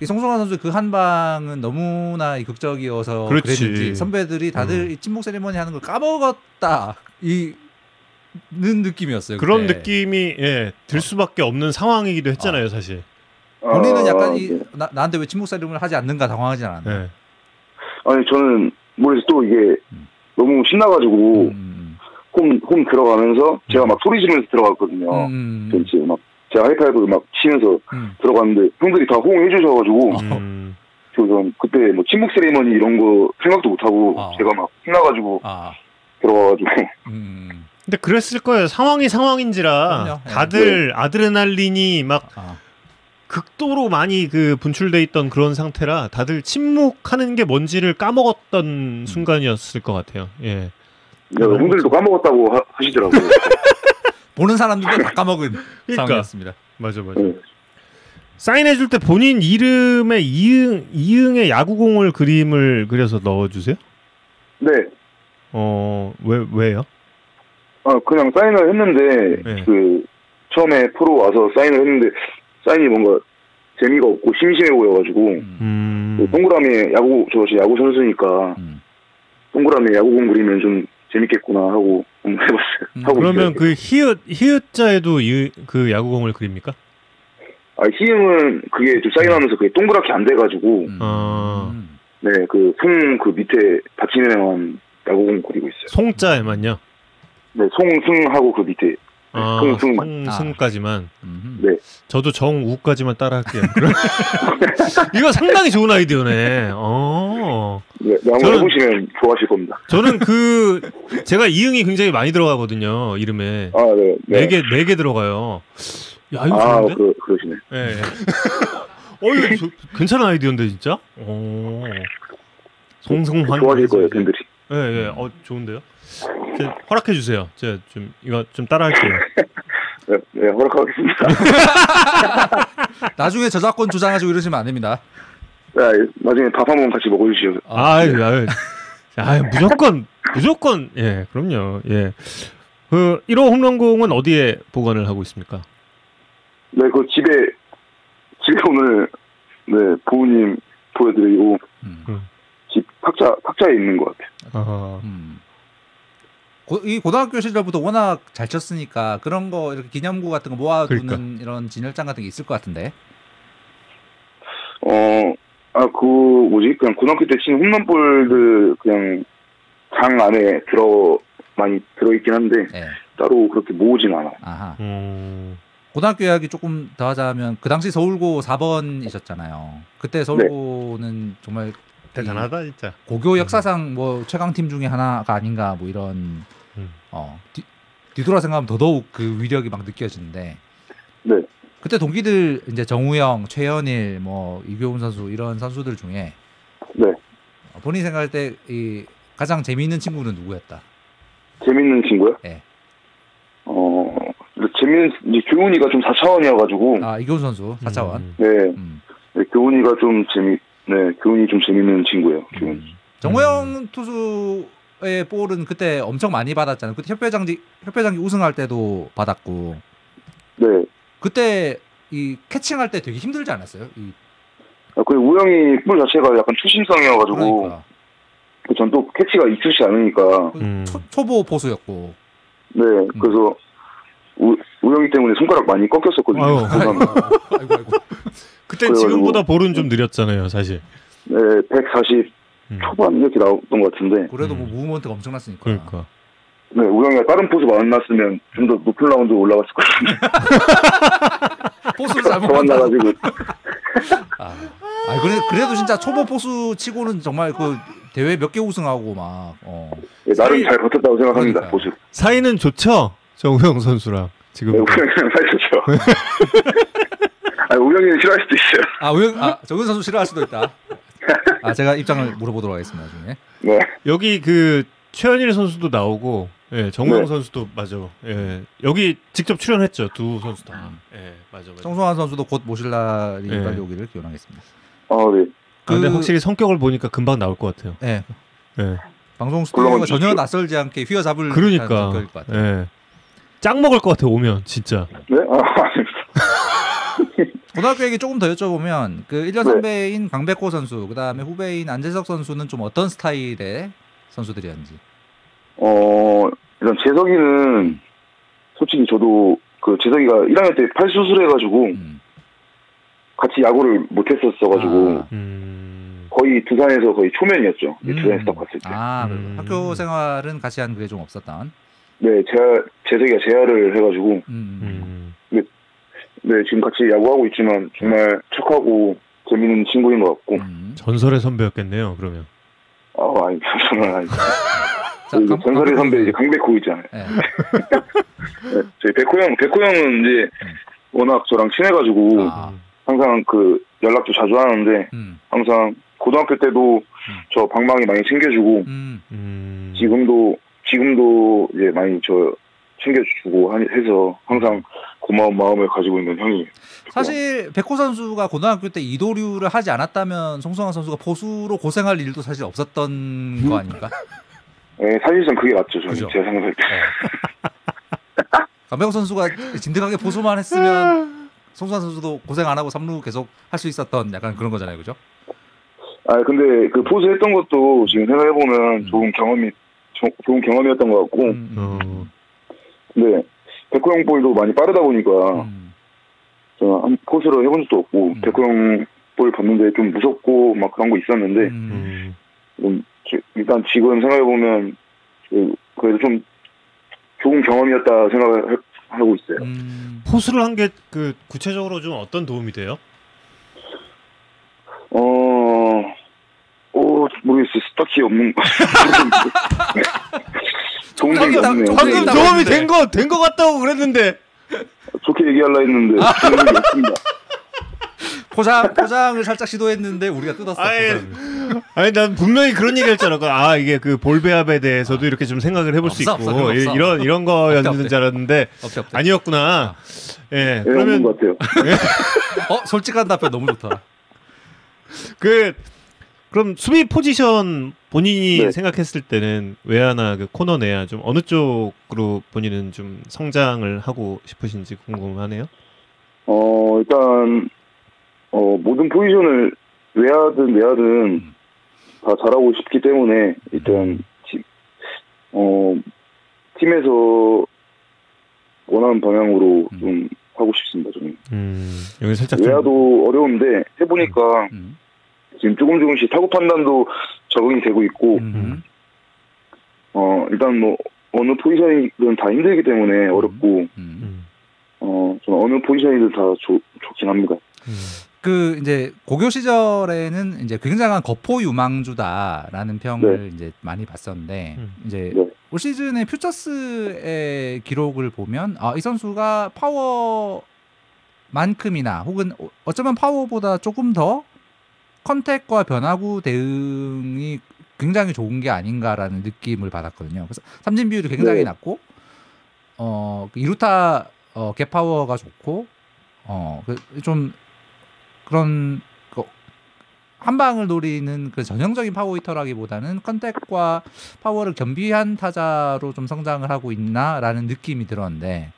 이 송승환 선수 그 한 방은 너무나 이 극적이어서 그렇지. 그랬는지 선배들이 다들 음. 이 침묵 세리머니 하는 걸 까먹었다 이는 느낌이었어요. 그런 그때. 느낌이 예, 들 수밖에 없는 상황이기도 했잖아요, 사실. 본인은 아, 약간 이 네. 나, 나한테 왜 침묵 세리머니를 하지 않는가 당황하지 않았나요? 예. 아니 저는 모르겠어 또 이게 음. 너무 신나가지고 음, 홈, 홈 들어가면서 제가 막 소리 지르면서 들어갔거든요. 음, 그 이제 막 제가 하이파이브 막 치면서 음. 들어갔는데 형들이 다 호응해 주셔가지고 음. 그래서 그때 뭐 침묵 세리머니 이런 거 생각도 못 하고 아. 제가 막 신나가지고 아, 들어가가지고 음, 근데 그랬을 거예요. 상황이 상황인지라 그럼요. 예. 다들 아드레날린이 막 아, 극도로 많이 그 분출돼 있던 그런 상태라 다들 침묵하는 게 뭔지를 까먹었던 순간이었을 것 같아요. 예. 네, 형들도 까먹었다고 하, 하시더라고요. 보는 사람들도 다 까먹은 그러니까. 상황이었습니다. 맞아 맞아. 네. 사인해 줄 때 본인 이름에 이응 이응의 야구공을 그림을 그려서 넣어 주세요? 네, 어, 왜 왜요? 아 그냥 사인을 했는데 네. 그 처음에 프로 와서 사인을 했는데 사인이 뭔가 재미가 없고 심심해 보여가지고 음, 음. 그 동그라미에 야구 저 혹시 야구 선수니까 음. 동그라미에 야구공 그리면 좀 재밌겠구나 하고 한번 해봤어요. 음, 하고 그러면 있어요. 그 히읗 히읗자에도 이, 그 야구공을 그립니까? 아 희음은 그게 좀 사인하면서 그게 동그랗게 안 돼가지고 음, 아. 음. 네그송그 밑에 받침에만 야구공 그리고 있어요. 송자에만요. 네 송승하고 그 밑에 아, 송승만. 송승까지만. 음. 네. 저도 정우까지만 따라할게요. 이거 상당히 좋은 아이디어네. 어. 네, 네, 한번 저는- 해보시면 좋아하실 겁니다. 저는 그 제가 이응이 굉장히 많이 들어가거든요. 이름에 아 네. 네개네개 들어가요. 야 이거 아 좋은데? 그, 그러시네. 예. 예. 어 이거 저- 괜찮은 아이디어인데 진짜. 오. 송승환 좋아하실 거예요 팬들이. 예, 예. 어 좋은데요. 제, 허락해 주세요. 제가 좀 이거 좀 따라할게요. 네, 네 허락하겠습니다. 나중에 저작권 주장하시고 이러시면 안 됩니다. 네, 나중에 밥 한번 같이 먹어주시죠. 아유, 아유. 아유, 무조건 무조건 예, 그럼요. 예. 그 1호 홈런공은 어디에 보관을 하고 있습니까? 네, 그 집에 집에 오늘 네 부모님 보여드리고 음. 집 탁자 탁자에 있는 것 같아요. 아, 음. 고, 이 고등학교 시절부터 워낙 잘 쳤으니까 그런 거 이렇게 기념구 같은 거 모아두는 그러니까. 이런 진열장 같은 게 있을 것 같은데. 어, 아, 그, 뭐지, 그냥 고등학교 때 친 홈런볼들 그냥 장 안에 들어, 많이 들어있긴 한데, 네. 따로 그렇게 모으진 않아요. 아하. 음, 고등학교 이야기 조금 더 하자면 그 당시 서울고 4번이셨잖아요. 그때 서울고는 정말 대단하다 진짜. 고교 역사상 뭐 최강 팀 중에 하나가 아닌가 뭐 이런 음. 어 뒤, 뒤돌아 생각하면 더더욱 그 위력이 막 느껴지는데 네. 그때 동기들 이제 정우영, 최현일, 뭐 이교훈 선수 이런 선수들 중에 네. 어, 본인 생각할 때 이 가장 재미있는 친구는 누구였다? 재밌는 친구요? 네. 어, 근데 재밌는, 이제 교훈이가 좀 4차원이어가지고, 아 이교훈 선수 4차원. 음. 네, 음. 네, 교훈이가 좀 재미, 네, 교훈이 좀 재밌는 친구예요, 교훈. 음. 정우영 투수 의 볼은 그때 엄청 많이 받았잖아요. 그때 협회장지 협회장기 우승할 때도 받았고 네. 그때 이 캐칭할 때 되게 힘들지 않았어요? 이 아, 그 우영이 볼 자체가 약간 초심성이어가지고, 그러니까 전또 캐치가 익숙치 않으니까, 그 음. 초, 초보 보수였고 네, 그래서, 우, 우영이 때문에 손가락 많이 꺾였었거든요. 아유. 아이고 아이고 그때 그래가지고- 지금보다 볼은 좀 느렸잖아요, 사실. 네, 140 음. 초반 이렇게 나왔던 것 같은데, 그래도 뭐 음. 무브먼트가 엄청났으니까. 그러니까. 네, 우영이가 다른 포수 만났으면 좀 더 높은 라운드 올라갔을 것 같은데, 포수를 잘못 만나. 만나가지고, 아, 아 그래 그래도 진짜 초보 포수 치고는 정말 그 대회 몇 개 우승하고 막 어. 네, 나름 사이- 잘 버텼다고 생각합니다, 그러니까요. 포수. 사이는 좋죠, 정우영 선수랑 지금. 네, 우영이랑 사이 좋죠. 아, 우영이는 싫어할 수도 있어요. 아 우영 아 정은 선수 싫어할 수도 있다. 아 제가 입장을 물어보도록 하겠습니다 나중에. 네, 여기 그 최현일 선수도 나오고, 예, 정우영 네. 선수도 맞아. 예, 여기 직접 출연했죠, 두 선수 다. 예, 맞아, 맞아. 정성환 선수도 곧 모실 날이 네. 빨리 오기를 기원하겠습니다. 아, 네. 아, 근데 그- 확실히 성격을 보니까 금방 나올 것 같아요. 예. 예. 방송 스튜디오가 물론 전혀 주- 낯설지 않게 휘어잡을 그러니까. 성격일 것 같아요. 예. 짱 먹을 것 같아 오면 진짜. 네? 아. 고등학교 얘기 조금 더 여쭤보면 그 1년 네. 선배인 강백호 선수, 그다음에 후배인 안재석 선수는 좀 어떤 스타일의 선수들이었는지. 어, 일단 재석이는 솔직히 저도 그 재석이가 1학년 때 팔 수술해가지고 음. 같이 야구를 못했었어가지고 아. 음. 거의 두산에서 거의 초면이었죠. 음. 두산 스탑 갔을 때. 아, 그리고 음. 학교 생활은 같이 한 그게 좀 없었던. 네, 재하, 재석이가 재활을 해가지고 음. 음. 음. 네 지금 같이 야구하고 있지만 정말 착하고 재밌는 친구인 것 같고 음. 전설의 선배였겠네요. 그러면. 아 아니 저는 아니 자, 그 강- 전설의 선배 이제. 강백호 있잖아요. 예. 네, 저희 백호 형 백호 형은 이제 음. 워낙 저랑 친해가지고 아. 항상 그 연락도 자주 하는데 음. 항상 고등학교 때도 저 방망이 많이 챙겨주고 음. 음. 지금도 지금도 이제 많이 저 챙겨주고 하- 해서 항상 고마운 마음을 가지고 있는 형이 사실 백호 선수가 고등학교 때 이도류를 하지 않았다면 송성환 선수가 포수로 고생할 일도 사실 없었던 거 아닙니까? 네, 사실상 그게 맞죠 저는 그죠. 제가 생각할 때 강백호 선수가 진득하게 포수만 했으면 송성환 선수도 고생 안 하고 3루 계속 할 수 있었던 약간 그런 거잖아요, 그죠? 아 근데 그 포수 했던 것도 지금 생각해 보면 음. 좋은 경험이 조- 좋은 경험이었던 것 같고 음, 음, 어. 근데 백호 형 볼도 많이 빠르다 보니까 음, 한 포수를 해본 적도 없고 음. 백호 형볼 봤는데 좀 무섭고 막 그런 거 있었는데 음. 음. 음, 지- 일단 지금 생각해 보면 그, 그래도 좀 좋은 경험이었다 생각을 해- 하고 있어요. 음. 포수를 한 게 그 구체적으로 좀 어떤 도움이 돼요? 어, 어 모르겠어요. 딱히 없는 좋 나- 없네요. 방금 네. 나- 도움이 된 거 된 거 같다고 그랬는데. 좋게 얘기하려 했는데 없습니다. 포장 포장을 살짝 시도했는데 우리가 뜯었어. 포장을. 아니 난 분명히 그런 얘기를 했잖아. 그, 아 이게 그 볼배합에 대해서도 이렇게 좀 생각을 해볼 수 없어, 있고 없어, 그건 이- 없어. 이런 이런 거였는 줄 알았는데 없대 없대. 아니었구나. 예. 네, 없는 그러면 것 같아요. 어 솔직한 답변 너무 좋다. 그 그럼 수비 포지션 본인이 네. 생각했을 때는 외야나 그 코너 내야 좀 어느 쪽으로 본인은 좀 성장을 하고 싶으신지 궁금하네요. 어 일단 어 모든 포지션을 외야든 내야든 음. 다 잘하고 싶기 때문에 일단 팀, 어 팀에서 원하는 방향으로 음. 좀 하고 싶습니다. 저는 음 여기 살짝 좀- 외야도 어려운데 해보니까 음. 지금 조금 조금씩 타구 판단도 적응이 되고 있고 음. 어 일단 뭐 어느 포지션이든 다 힘들기 때문에 어렵고 음. 음, 어 저는 어느 포지션이든 다 좋, 좋긴 합니다. 음. 그 이제 고교 시절에는 이제 굉장한 거포 유망주다라는 평을 이제 많이 봤었는데 음. 이제 네. 올 시즌에 퓨처스의 기록을 보면 아, 이 선수가 파워만큼이나 혹은 어- 어쩌면 파워보다 조금 더 컨택과 변화구 대응이 굉장히 좋은 게 아닌가라는 느낌을 받았거든요. 그래서 삼진 비율이 굉장히 네. 낮고 어, 그 이루타 어, 갭 파워가 좋고 어, 그좀 그런 그한 방을 노리는 그 전형적인 파워 히터라기보다는 컨택과 파워를 겸비한 타자로 좀 성장을 하고 있나라는 느낌이 들었는데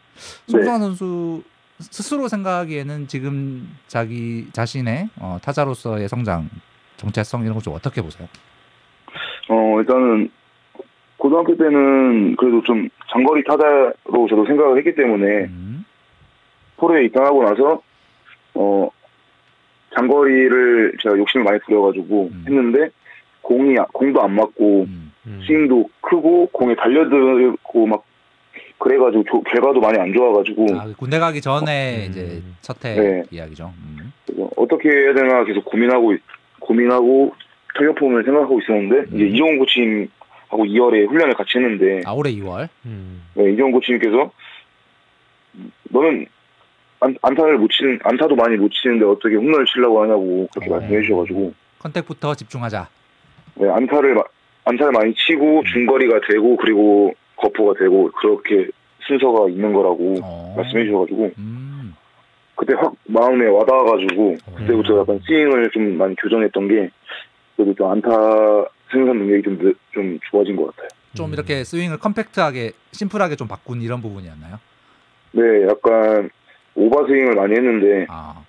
송성환 선수 스스로 생각하기에는 지금 자기 자신의 어, 타자로서의 성장 정체성 이런 거 좀 어떻게 보세요? 어 일단은 고등학교 때는 그래도 좀 장거리 타자로 저도 생각을 했기 때문에 음, 프로에 입단하고 나서 어 장거리를 제가 욕심을 많이 부려가지고 음. 했는데 공이 공도 안 맞고 음, 음. 스윙도 크고 공에 달려들고 막 그래가지고 조- 결과도 많이 안 좋아가지고 아, 그 군대 가기 전에 음. 이제 첫해 네. 이야기죠. 음. 어떻게 해야 되나 계속 고민하고 있- 고민하고 타격폼을 생각하고 있었는데 이제 음. 이종훈 코치님하고 2월에 훈련을 같이 했는데 아 올해 2월. 음. 네, 이종훈 코치님께서 너는 안, 안타를 못 치는 안타도 많이 못 치는데 어떻게 홈런을 치려고 하냐고 그렇게 어. 말씀해 주셔가지고 컨택부터 집중하자. 네, 안타를 마- 안타를 많이 치고 음. 중거리가 되고 그리고 거포가 되고 그렇게 순서가 있는 거라고 어. 말씀해 주셔가지고 음. 그때 확 마음에 와닿아가지고 그때부터 약간 스윙을 좀 많이 교정했던 게 그래도 좀 안타 생산 능력이 좀, 느- 좀 좋아진 것 같아요. 좀 이렇게 스윙을 컴팩트하게 심플하게 좀 바꾼 이런 부분이었나요? 네, 약간 오버 스윙을 많이 했는데 아,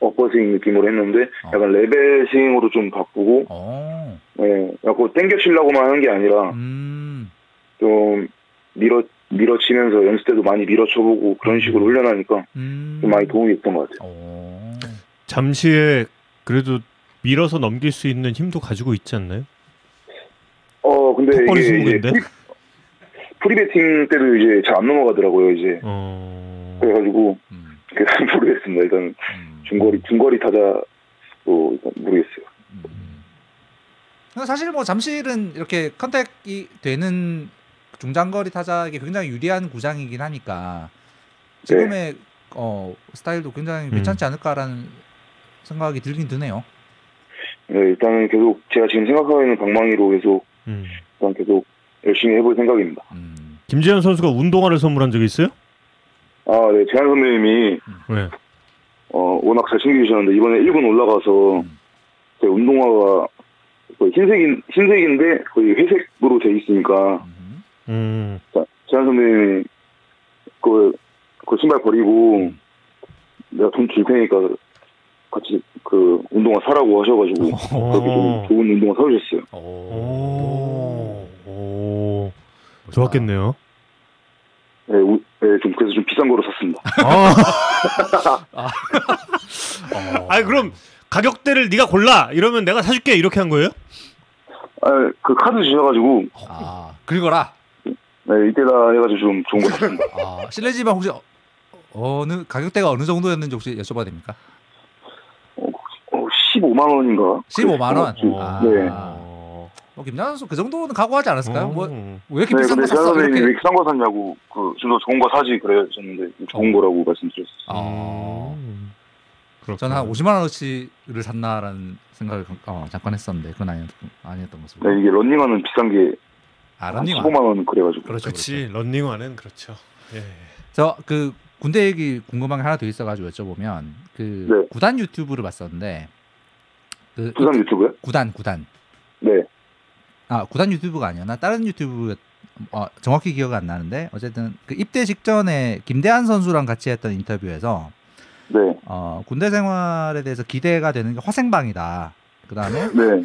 어퍼 스윙 느낌으로 했는데 어. 약간 레벨 스윙으로 좀 바꾸고 어, 네, 약간 땡겨 치려고만 하는 게 아니라 음, 좀 밀어 밀어치면서 연습 때도 많이 밀어쳐보고 그런 식으로 훈련하니까 음, 좀 많이 도움이 됐던 것 같아요. 어, 잠실에 그래도 밀어서 넘길 수 있는 힘도 가지고 있지 않나요? 어 근데 이게 이제? 프리, 프리배팅 때도 이제 잘 안 넘어가더라고요 이제 어. 그래가지고 음, 모르겠습니다. 일단 음, 중거리 중거리 일단 모르겠어요. 음. 근데 사실 뭐 잠실은 이렇게 컨택이 되는 중장거리 타자에게 굉장히 유리한 구장이긴 하니까 지금의 어, 스타일도 굉장히 괜찮지 않을까라는 생각이 들긴 드네요. 네, 일단은 계속 제가 지금 생각하고 있는 방망이로 계속 음. 일단 계속 열심히 해볼 생각입니다. 음, 김재현 선수가 운동화를 선물한 적이 있어요? 아, 네, 재한 선배님이 네. 어, 워낙 잘 챙겨주셨는데 이번에 1군 올라가서 음. 제 운동화가 거의 흰색인 흰색인데 거의 회색으로 돼 있으니까 음, 음. 자, 재한 선배님이 그, 그 신발 버리고 내가 돈 줄 테니까 같이 그 운동화 사라고 하셔가지고 그렇게 좀 좋은 운동화 사주셨어요. 오. 오. 오. 좋았겠네요. 네, 우- 네, 좀 그래서 좀 비싼 거로 샀습니다. 아. 아니 그럼 가격대를 네가 골라 이러면 내가 사줄게 이렇게 한 거예요? 아, 그 카드 주셔가지고 아, 긁어라. 네, 이때다 해가지고 좀 좋은 거 샀습니다. 아, 실례지만 혹시 어, 어느 가격대가 어느 정도였는지 혹시 여쭤봐도 됩니까? 어, 15만 원인가? 15만 원. 아. 네. 어. 뭐 김양 선수 그 정도는 각오하지 않았을까요? 뭐왜 음. 이렇게 네, 비싼 거 샀어? 왜 이렇게. 이렇게 싼거 샀냐고 그좀더 좋은 거 사지 그러셨는데 좋은 거라고 말씀드렸어요. 어. 음. 그렇구나. 저는 한 50만 원어치를 샀나라는 생각을 어, 잠깐 했었는데 그건 아니었, 아니었던 것으로. 네, 이게 런닝화는 비싼 게 아, 한 런닝화. 15만 원 그래가지고. 그렇죠. 그렇지 런닝화는 그렇죠. 예. 저그 군대 얘기 궁금한 게 하나 더 있어가지고 여쭤보면 그 네. 구단 유튜브를 봤었는데 그 부산 유튜브요? 구단 구단 네. 아 구단 유튜브가 아니었나 다른 유튜브 어, 정확히 기억이 안 나는데 어쨌든 그 입대 직전에 김대한 선수랑 같이 했던 인터뷰에서 네. 어, 군대 생활에 대해서 기대가 되는 게 화생방이다. 그 다음에 네.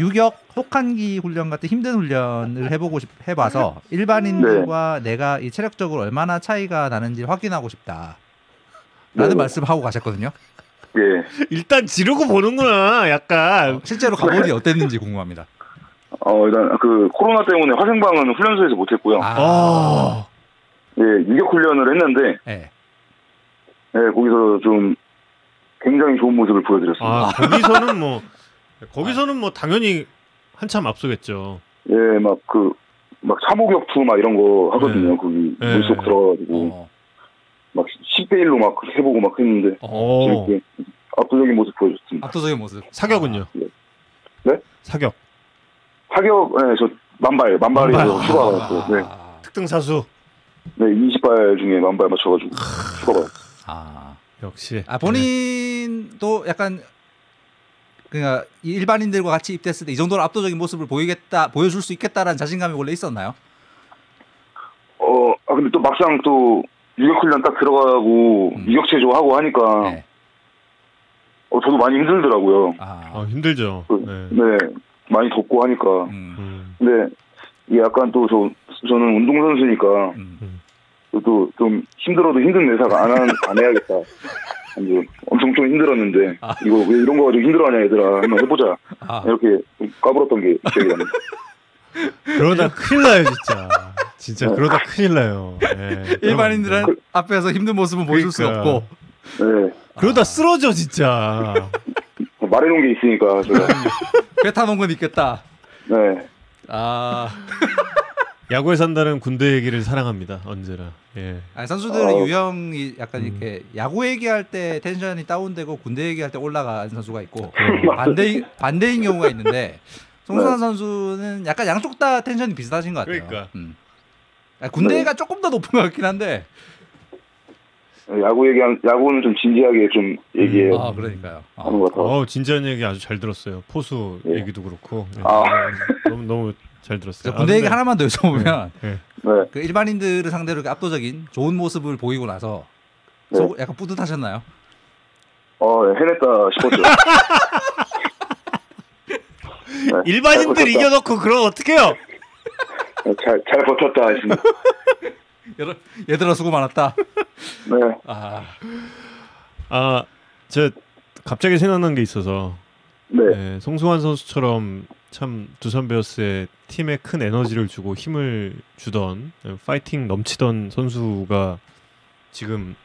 유격 혹한기 훈련 같은 힘든 훈련을 해보고 싶, 해봐서 일반인들과 내가 이 체력적으로 얼마나 차이가 나는지 확인하고 싶다. 라는 네. 말씀하고 가셨거든요. 예. 일단 지르고 보는구나. 약간. 실제로 가보니 어땠는지 궁금합니다. 어, 일단 그 코로나 때문에 화생방은 훈련소에서 못했고요. 아, 아. 예, 유격 훈련을 했는데, 네. 예, 거기서 좀 굉장히 좋은 모습을 보여드렸습니다. 아 거기서는 뭐 거기서는 뭐 당연히 한참 앞서겠죠. 예, 막 그, 막 참호격투 막 이런 거 하거든요. 네. 거기 네. 물속 들어가가지고. 어, 막 10대 1로 막 해보고 막 했는데, 어. 재밌게 압도적인 모습 보여줬습니다. 압도적인 모습. 사격은요? 네? 사격. 타격, 예, 저 만발, 만발에서 만발. 추가받았고, 네. 아, 특등 사수. 네, 20발 중에 만발 맞춰가지고 추가받았고. 아, 역시. 아 본인도 약간 그러니까 이 일반인들과 같이 입대했을 때 이 정도로 압도적인 모습을 보이겠다 보여줄 수 있겠다라는 자신감이 원래 있었나요? 어, 아, 근데 또 막상 또 유격 훈련 딱 들어가고 음. 유격 체조 하고 하니까, 네. 어, 저도 많이 힘들더라고요. 아, 어, 힘들죠. 그, 네. 네, 많이 덥고 하니까. 음, 음. 근데 이게 약간 또 저, 저는 운동 선수니까 음. 또좀 힘들어도 힘든 내사가 안, 한- 안 해야겠다. 이제 엄청 좀 힘들었는데 아. 이거 왜 이런 거 가지고 힘들어하냐 얘들아 한번 해보자 아, 이렇게 좀 까불었던 게 기억이 납니다. 그러다 큰일 나요 진짜. 진짜 그러다 큰일 나요. 네. 일반인들은 그- 앞에서 힘든 모습은 보여줄 수 그러니까. 없고 네, 그러다 쓰러져 진짜. 말해놓은 게 있으니까 제가 배 타놓은 건 있겠다. 네, 아, 야구에 산다는 군대 얘기를 사랑합니다. 언제나. 예. 아니, 선수들의 어. 유형이 약간 음. 이렇게 야구 얘기할 때 텐션이 다운되고 군대 얘기할 때 올라가는 선수가 있고 음. 반대 반대인 경우가 있는데 송선환 네. 선수는 약간 양쪽 다 텐션이 비슷하신 것 같아요. 그러니까. 음. 아, 군대가 조금 더 높은 것 같긴 한데 야구 얘기한 야구는 좀 진지하게 좀 얘기해 아 그러니까요. 아. 하는 것 같아. 어 진지한 얘기 아주 잘 들었어요. 포수 예. 얘기도 그렇고 예, 아. 너무 너무 잘 들었어요. 저 군대 아, 얘기 근데- 하나만 더 여쭤보면 예. 네. 그 일반인들을 상대로 압도적인 좋은 모습을 보이고 나서 네. 속 약간 뿌듯하셨나요? 어 해냈다 싶었죠. 네, 일반인들. 이겨놓고 그럼 어떡해요? 잘, 잘 버텼다 했습니다. 얘들- 얘들아 수고 많았다. 네. 아, 아, 저 갑자기 생각난 게 있어서 네. 예, 송승환 선수처럼 참 두산 베어스에 팀에 큰 에너지를 주고 힘을 주던 예, 파이팅 넘치던 선수가 지금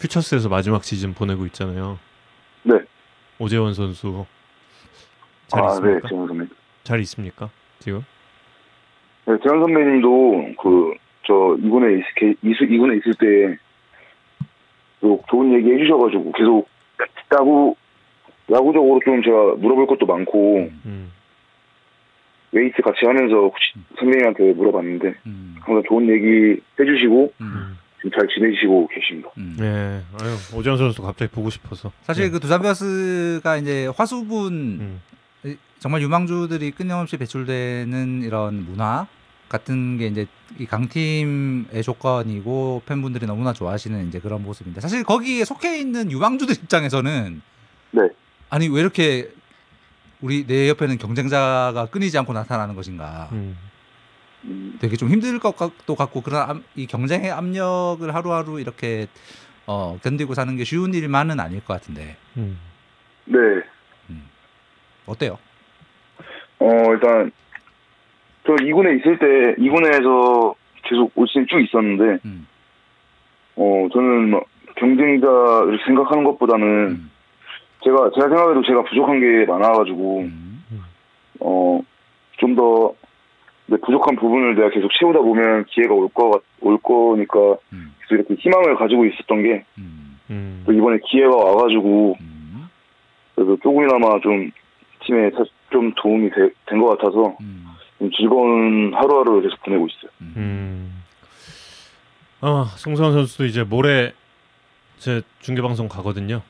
퓨처스에서 마지막 시즌 보내고 있잖아요. 네. 오재원 선수 잘 아, 네, 있습니까? 재현 선배. 잘 있습니까? 지금? 네, 재현 선배님도 그 저 이군에 있, 게- 이수 이군에 있을 때또 좋은 얘기 해주셔가지고 계속 야구 야구적으로 좀 제가 물어볼 것도 많고 음. 웨이트 같이 하면서 혹시 선배님한테 물어봤는데 음, 항상 좋은 얘기 해주시고 음, 지금 잘 지내시고 계십니다. 음. 네, 아유 오재원 선수 갑자기 보고 싶어서. 사실 네. 그 두산 베어스가 이제 화수분 음. 정말 유망주들이 끊임없이 배출되는 이런 문화 같은 게 이제 이 강팀의 조건이고 팬분들이 너무나 좋아하시는 이제 그런 모습인데 사실 거기에 속해 있는 유망주들 입장에서는 네. 아니 왜 이렇게 우리 내 옆에는 경쟁자가 끊이지 않고 나타나는 것인가 음. 음, 되게 좀 힘들 것도 같고 그런 암- 이 경쟁의 압력을 하루하루 이렇게 어, 견디고 사는 게 쉬운 일만은 아닐 것 같은데 음. 네. 어때요? 어 일단 저 이군에 있을 때 이군에서 계속 올 시즌 쭉 있었는데 음, 어 저는 뭐 경쟁자를 생각하는 것보다는 음, 제가 제가 생각해도 제가 부족한 게 많아가지고 음, 어 좀더 부족한 부분을 내가 계속 채우다 보면 기회가 올 거 올 거니까 음, 계속 이렇게 희망을 가지고 있었던 게또 음, 음. 이번에 기회가 와가지고 음, 그래도 조금이나마 좀 팀에 사- 좀 도움이 된 것 같아서 음, 좀 즐거운 하루하루를 계속 보내고 있어요. 음. 음. 아, 송승환 선수도 이제 모레 제 중계 방송 가거든요.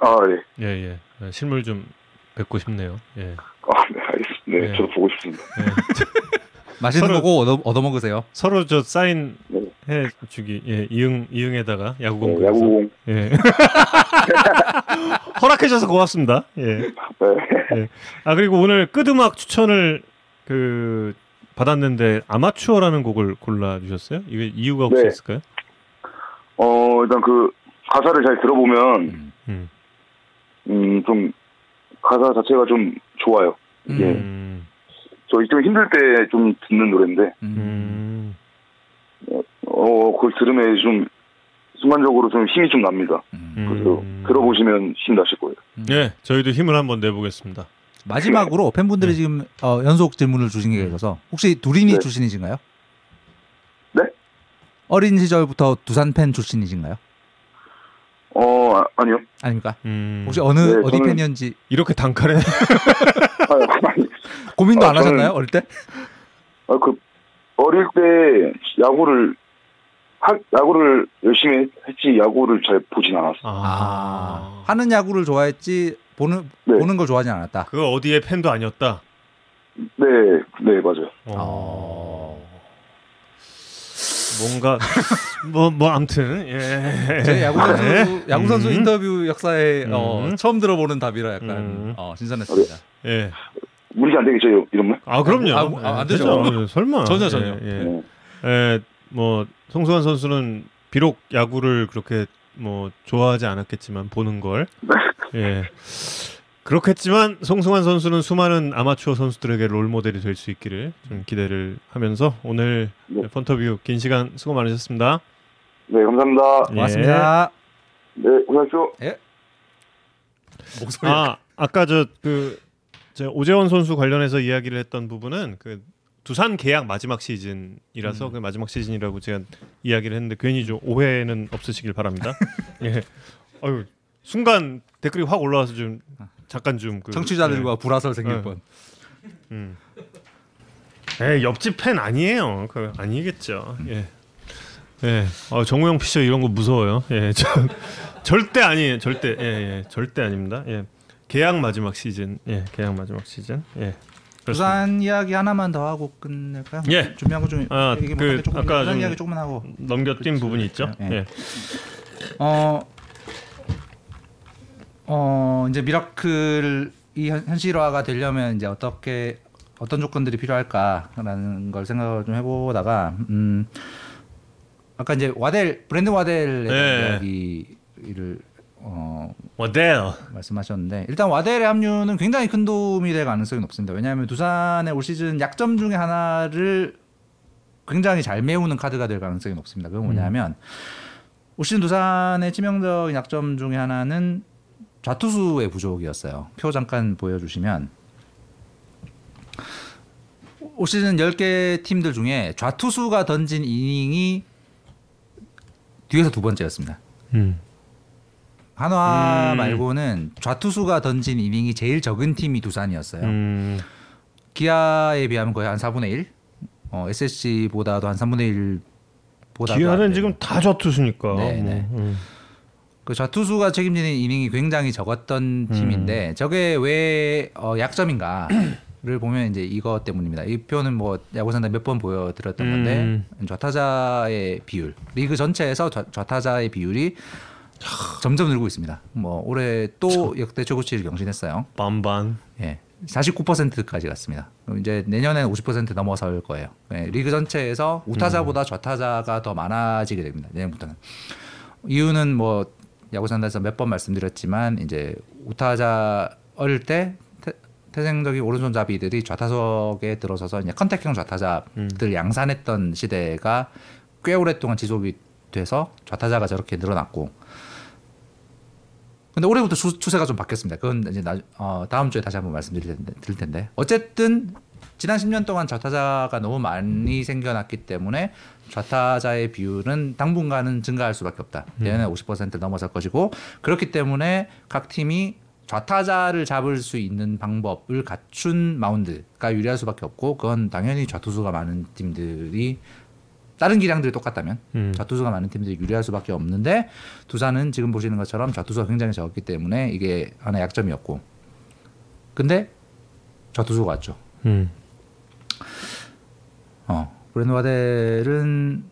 아 네. 예, 예. 예, 실물 좀 뵙고 싶네요. 예. 아, 네, 알겠습니다. 네, 네. 저도 보고 싶습니다. 예. 맛있는 서로- 거고 얻어, 얻어 먹으세요. 서로 저 사인 네. 해 주기. 예, 이응 이응에다가 야구공 네. 야구공. 예. 허락해 줘서 고맙습니다. 예. 네. 아, 그리고 오늘 끄드막 추천을 그 받았는데 아마추어라는 곡을 골라 주셨어요? 이게 이유가 혹시 네. 있을까요? 어, 일단 그 가사를 잘 들어보면, 음. 음. 음, 좀, 가사 자체가 좀 좋아요. 이게, 음. 저좀 힘들 때 좀 듣는 노래인데, 음. 음. 어, 그걸 들으면 좀, 순간적으로 좀 힘이 좀 납니다. 음. 그래서 음. 들어보시면 힘 나실 거예요. 예, 저희도 힘을 한번 내보겠습니다. 마지막으로 팬분들이 네. 지금 어, 연속 질문을 주신 게 있어서 혹시 두린이 네. 출신이신가요? 네? 어린 시절부터 두산 팬 출신이신가요? 어, 아, 아니요. 아닙니까? 음. 혹시 어느 네, 어디 저는- 팬이었는지 이렇게 단칼에 아, 아니, 고민도 아, 안 저는- 하셨나요? 어릴 때? 아, 그, 어릴 때 야구를, 하, 야구를 열심히 했- 했지, 야구를 잘 보진 않았어요. 아, 하는 야구를 좋아했지 보는 네. 보는 걸 좋아하지 않았다. 그 어디에 팬도 아니었다. 네, 네, 맞아요. 어. 뭔가 뭐뭐 아무튼 예. 제 야구 선수 네. 야구 선수 음. 인터뷰 역사에 어, 음. 처음 들어보는 답이라 약간 음. 어, 신선했습니다. 예. 무리가 안 되겠죠, 이러면? 아 그럼요. 아, 뭐, 아, 안 되죠. 되죠. 설마. 전혀, 전혀. 예, 예. 네. 예, 뭐 송승환 선수는 비록 야구를 그렇게 뭐 좋아하지 않았겠지만 보는 걸 예. 그렇겠지만 송승환 선수는 수많은 아마추어 선수들에게 롤 모델이 될 수 있기를 좀 기대를 하면서 오늘 네. 펀터뷰 긴 시간 수고 많으셨습니다. 네, 감사합니다. 예. 고맙습니다. 네, 고생하십시오. 목소리 아 아까 저그 오재원 선수 관련해서 이야기를 했던 부분은 그 두산 계약 마지막 시즌이라서 음. 그 마지막 시즌이라고 제가 이야기를 했는데 괜히 좀 오해는 없으시길 바랍니다. 예. 아유 순간 댓글이 확 올라와서 좀 잠깐 좀 그 청취자들과 불화설 생길 네. 뻔. 음. 에 옆집 팬 아니에요. 그 아니겠죠. 예. 예. 어, 정우영 피처 이런 거 무서워요. 예. 저, 절대 아니에요. 절대. 예, 예. 절대 아닙니다. 예. 계약 마지막 시즌. 예. 계약 마지막 시즌. 예. 두산 이야기 하나만 더 하고 끝낼까요? 예. 준비한 거좀 아, 얘기 그 아까 좀 이야기 조금만 하고 넘겨뛴 부분이 있죠. 예. 예. 어, 어 이제 미라클이 현- 현실화가 되려면 이제 어떻게 어떤 조건들이 필요할까라는 걸 생각을 좀 해보다가 음 아까 이제 와델 브랜드 대한 예. 이야기를 어 와델. 말씀하셨는데 일단 와델의 합류는 굉장히 큰 도움이 될 가능성이 높습니다. 왜냐하면 두산의 올 시즌 약점 중에 하나를 굉장히 잘 메우는 카드가 될 가능성이 높습니다. 그건 뭐냐면 올 시즌 두산의 치명적인 약점 중에 하나는 좌투수의 부족이었어요. 표 잠깐 보여주시면 올 시즌 10개 팀들 중에 좌투수가 던진 이닝이 뒤에서 두 번째였습니다. 음. 한화 음. 말고는 좌투수가 던진 이닝이 제일 적은 팀이 두산이었어요. 음. 기아에 비하면 거의 한 4분의 1. 어, SSG보다도 한 3분의 1 보다 기아는 지금 다 좌투수니까. 네, 뭐. 네. 음. 그 좌투수가 책임지는 이닝이 굉장히 적었던 팀인데 저게 왜 어, 약점인가 를 보면 이제 이거 때문입니다. 이 표는 뭐 야구 산다 몇 번 보여드렸던 음. 건데 좌타자의 비율 리그 전체에서 좌, 좌타자의 비율이 점점 늘고 있습니다. 뭐 올해 또 역대 최고치를 경신했어요. 반반. 예. 49%까지 갔습니다. 그럼 이제 내년에는 50% 넘어설 거예요. 예, 리그 전체에서 우타자보다 좌타자가 더 많아지게 됩니다. 내년부터는. 이유는 뭐 야구 산다에서 몇 번 말씀드렸지만 이제 우타자 어릴 때 태, 태생적인 오른손잡이들이 좌타석에 들어서서 이제 컨택형 좌타자들 양산했던 시대가 꽤 오랫동안 지속이 돼서 좌타자가 저렇게 늘어났고. 근데 올해부터 추, 추세가 좀 바뀌었습니다. 그건 이제 나, 어, 다음 주에 다시 한번 말씀드릴 텐데, 드릴 텐데. 어쨌든 지난 10년 동안 좌타자가 너무 많이 생겨났기 때문에 좌타자의 비율은 당분간은 증가할 수밖에 없다. 내년에 50% 넘어설 것이고 그렇기 때문에 각 팀이 좌타자를 잡을 수 있는 방법을 갖춘 마운드가 유리할 수밖에 없고 그건 당연히 좌투수가 많은 팀들이 다른 기량들이 똑같다면 음. 좌투수가 많은 팀들이 유리할 수밖에 없는데 두산은 지금 보시는 것처럼 좌투수가 굉장히 적었기 때문에 이게 하나의 약점이었고 근데 좌투수가 왔죠. 음. 어, 브랜드 와델은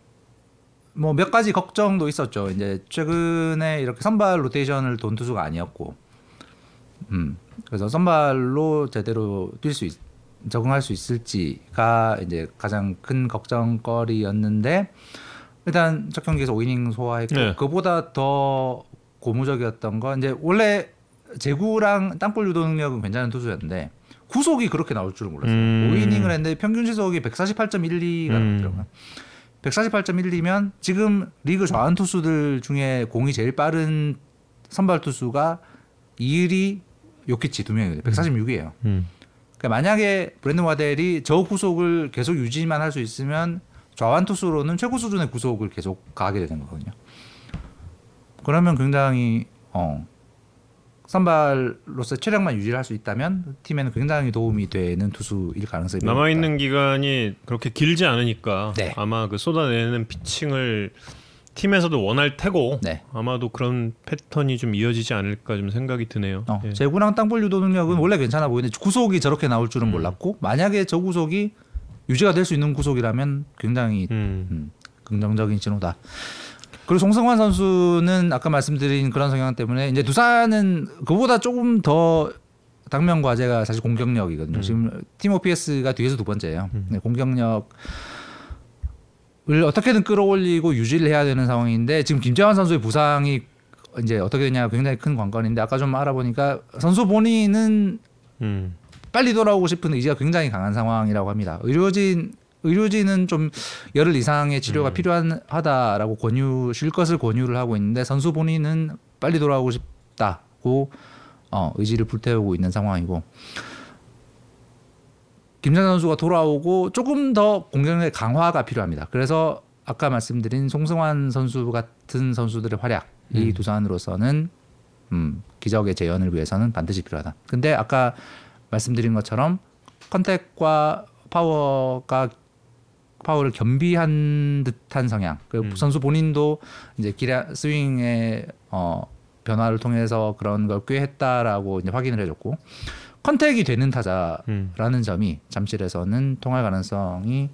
뭐 몇 가지 걱정도 있었죠. 이제 최근에 이렇게 선발 로테이션을 돈 투수가 아니었고, 음, 그래서 선발로 제대로 뛸 수 적응할 수 있을지가 이제 가장 큰 걱정거리였는데 일단 첫 경기에서 5이닝 소화했고 네. 그보다 더 고무적이었던 건 이제 원래 제구랑 땅볼 유도 능력은 괜찮은 투수였는데 구속이 그렇게 나올 줄은 몰랐어요. 음. 5이닝을 했는데 평균 시속이 148.12가 음. 나왔더라고요. 148.12면 지금 리그 좌완 투수들 중에 공이 제일 빠른 선발 투수가 이일이 요키치 두 명이거든요. 146이에요. 음. 그러니까 만약에 브랜든 와델이 저 구속을 계속 유지만 할 수 있으면 좌완 투수로는 최고 수준의 구속을 계속 가게 되는 거거든요. 그러면 굉장히 어 선발로서 체력만 유지할 수 있다면 팀에는 굉장히 도움이 되는 투수일 가능성이 남아 있는. 기간이 그렇게 길지 않으니까 네. 아마 그 쏟아내는 피칭을 팀에서도 원할 테고 네. 아마도 그런 패턴이 좀 이어지지 않을까 좀 생각이 드네요. 어, 예. 제구랑 땅볼 유도 능력은 원래 괜찮아 보이는데 구속이 저렇게 나올 줄은 음. 몰랐고 만약에 저 구속이 유지가 될 수 있는 구속이라면 굉장히 음. 음, 긍정적인 신호다. 그리고 송승환 선수는 아까 말씀드린 그런 성향 때문에 이제 두산은 그보다 조금 더 당면 과제가 사실 공격력이거든요. 지금 팀 OPS가 뒤에서 두 번째예요. 네, 공격력 을 어떻게든 끌어올리고 유지를 해야 되는 상황인데 지금 김재환 선수의 부상이 이제 어떻게 되냐 굉장히 큰 관건인데 아까 좀 알아보니까 선수 본인은 음. 빨리 돌아오고 싶은 의지가 굉장히 강한 상황이라고 합니다. 의료진 의료진은 좀 열흘 이상의 치료가 필요하다라고 권유 쉴 것을 권유를 하고 있는데 선수 본인은 빨리 돌아오고 싶다고 어, 의지를 불태우고 있는 상황이고 김찬 선수가 돌아오고 조금 더 공격력의 강화가 필요합니다. 그래서 아까 말씀드린 송승환 선수 같은 선수들의 활약이 두산으로서는 음, 기적의 재현을 위해서는 반드시 필요하다. 근데 아까 말씀드린 것처럼 컨택과 파워가 파울을 겸비한 듯한 성향. 그 음. 선수 본인도 이제 기량 스윙의 어, 변화를 통해서 그런 걸 꾀했다라고 이제 확인을 해줬고 컨택이 되는 타자라는 음. 점이 잠실에서는 통할 가능성이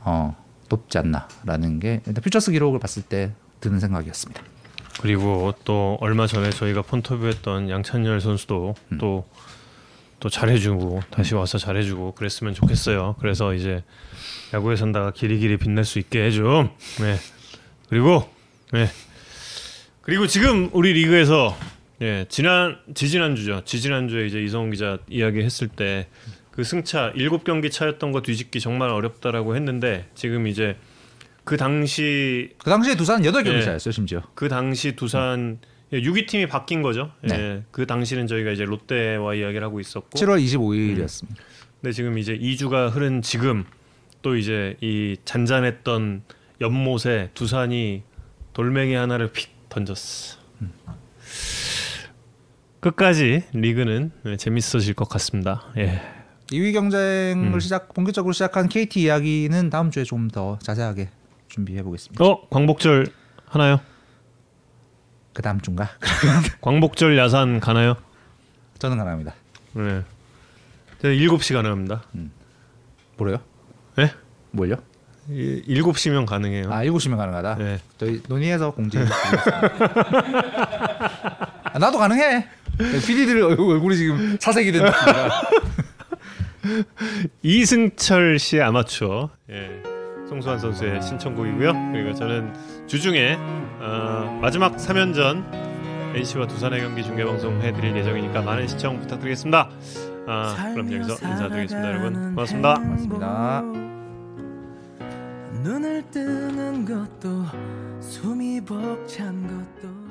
어, 높지 않나라는 게 일단 퓨처스 기록을 봤을 때 드는 생각이었습니다. 그리고 또 얼마 전에 저희가 폰터뷰했던 양찬열 선수도 음. 또또 잘해주고 다시 와서 잘해주고 그랬으면 좋겠어요. 그래서 이제 야구에 산다가 길이 길이 빛날 수 있게 해줘. 네. 그리고 네. 그리고 지금 우리 리그에서 예 지난 지지난 주죠. 지지난 주에 이제 이성훈 기자 이야기했을 때 그 승차 7경기 차였던 거 뒤집기 정말 어렵다라고 했는데 지금 이제 그 당시 그 당시에 두산 8경기 예. 차였어요, 심지어. 그 당시 두산 6위 팀이 바뀐 거죠. 네. 예. 그 당시는 저희가 이제 롯데와 이야기를 하고 있었고, 7월 25일이었습니다. 근데 지금 이제 2주가 흐른 지금 또 이제 이 잔잔했던 연못에 두산이 돌멩이 하나를 픽 던졌어. 끝까지 리그는 네, 재밌어질 것 같습니다. 예. 2위 경쟁을 음. 시작 본격적으로 시작한 KT 이야기는 다음 주에 좀 더 자세하게 준비해 보겠습니다. 어 광복절 하나요? 그 다음 주인가? 광복절 야산 가나요? 저는 가능합니다. 네. 저는 7시 가능합니다. 뭐래요? 네? 뭘요? 이- 7시면 가능해요. 아 7시면 가능하다. 네. 저희 논의해서 공지해 아, 나도 가능해. PD들 얼굴이 지금 사색이 된 느낌이라. 이승철 씨의 아마추어 예, 송수환 선수의 신청곡이고요. 그리고 저는 주중에 어, 마지막 3연전 NC와 두산의 경기 중계 방송 해드릴 예정이니까 많은 시청 부탁드리겠습니다. 아, 그럼 여기서 인사드리겠습니다, 여러분. 고맙습니다. 고맙습니다. 눈을 뜨는 것도 숨이 벅찬 것도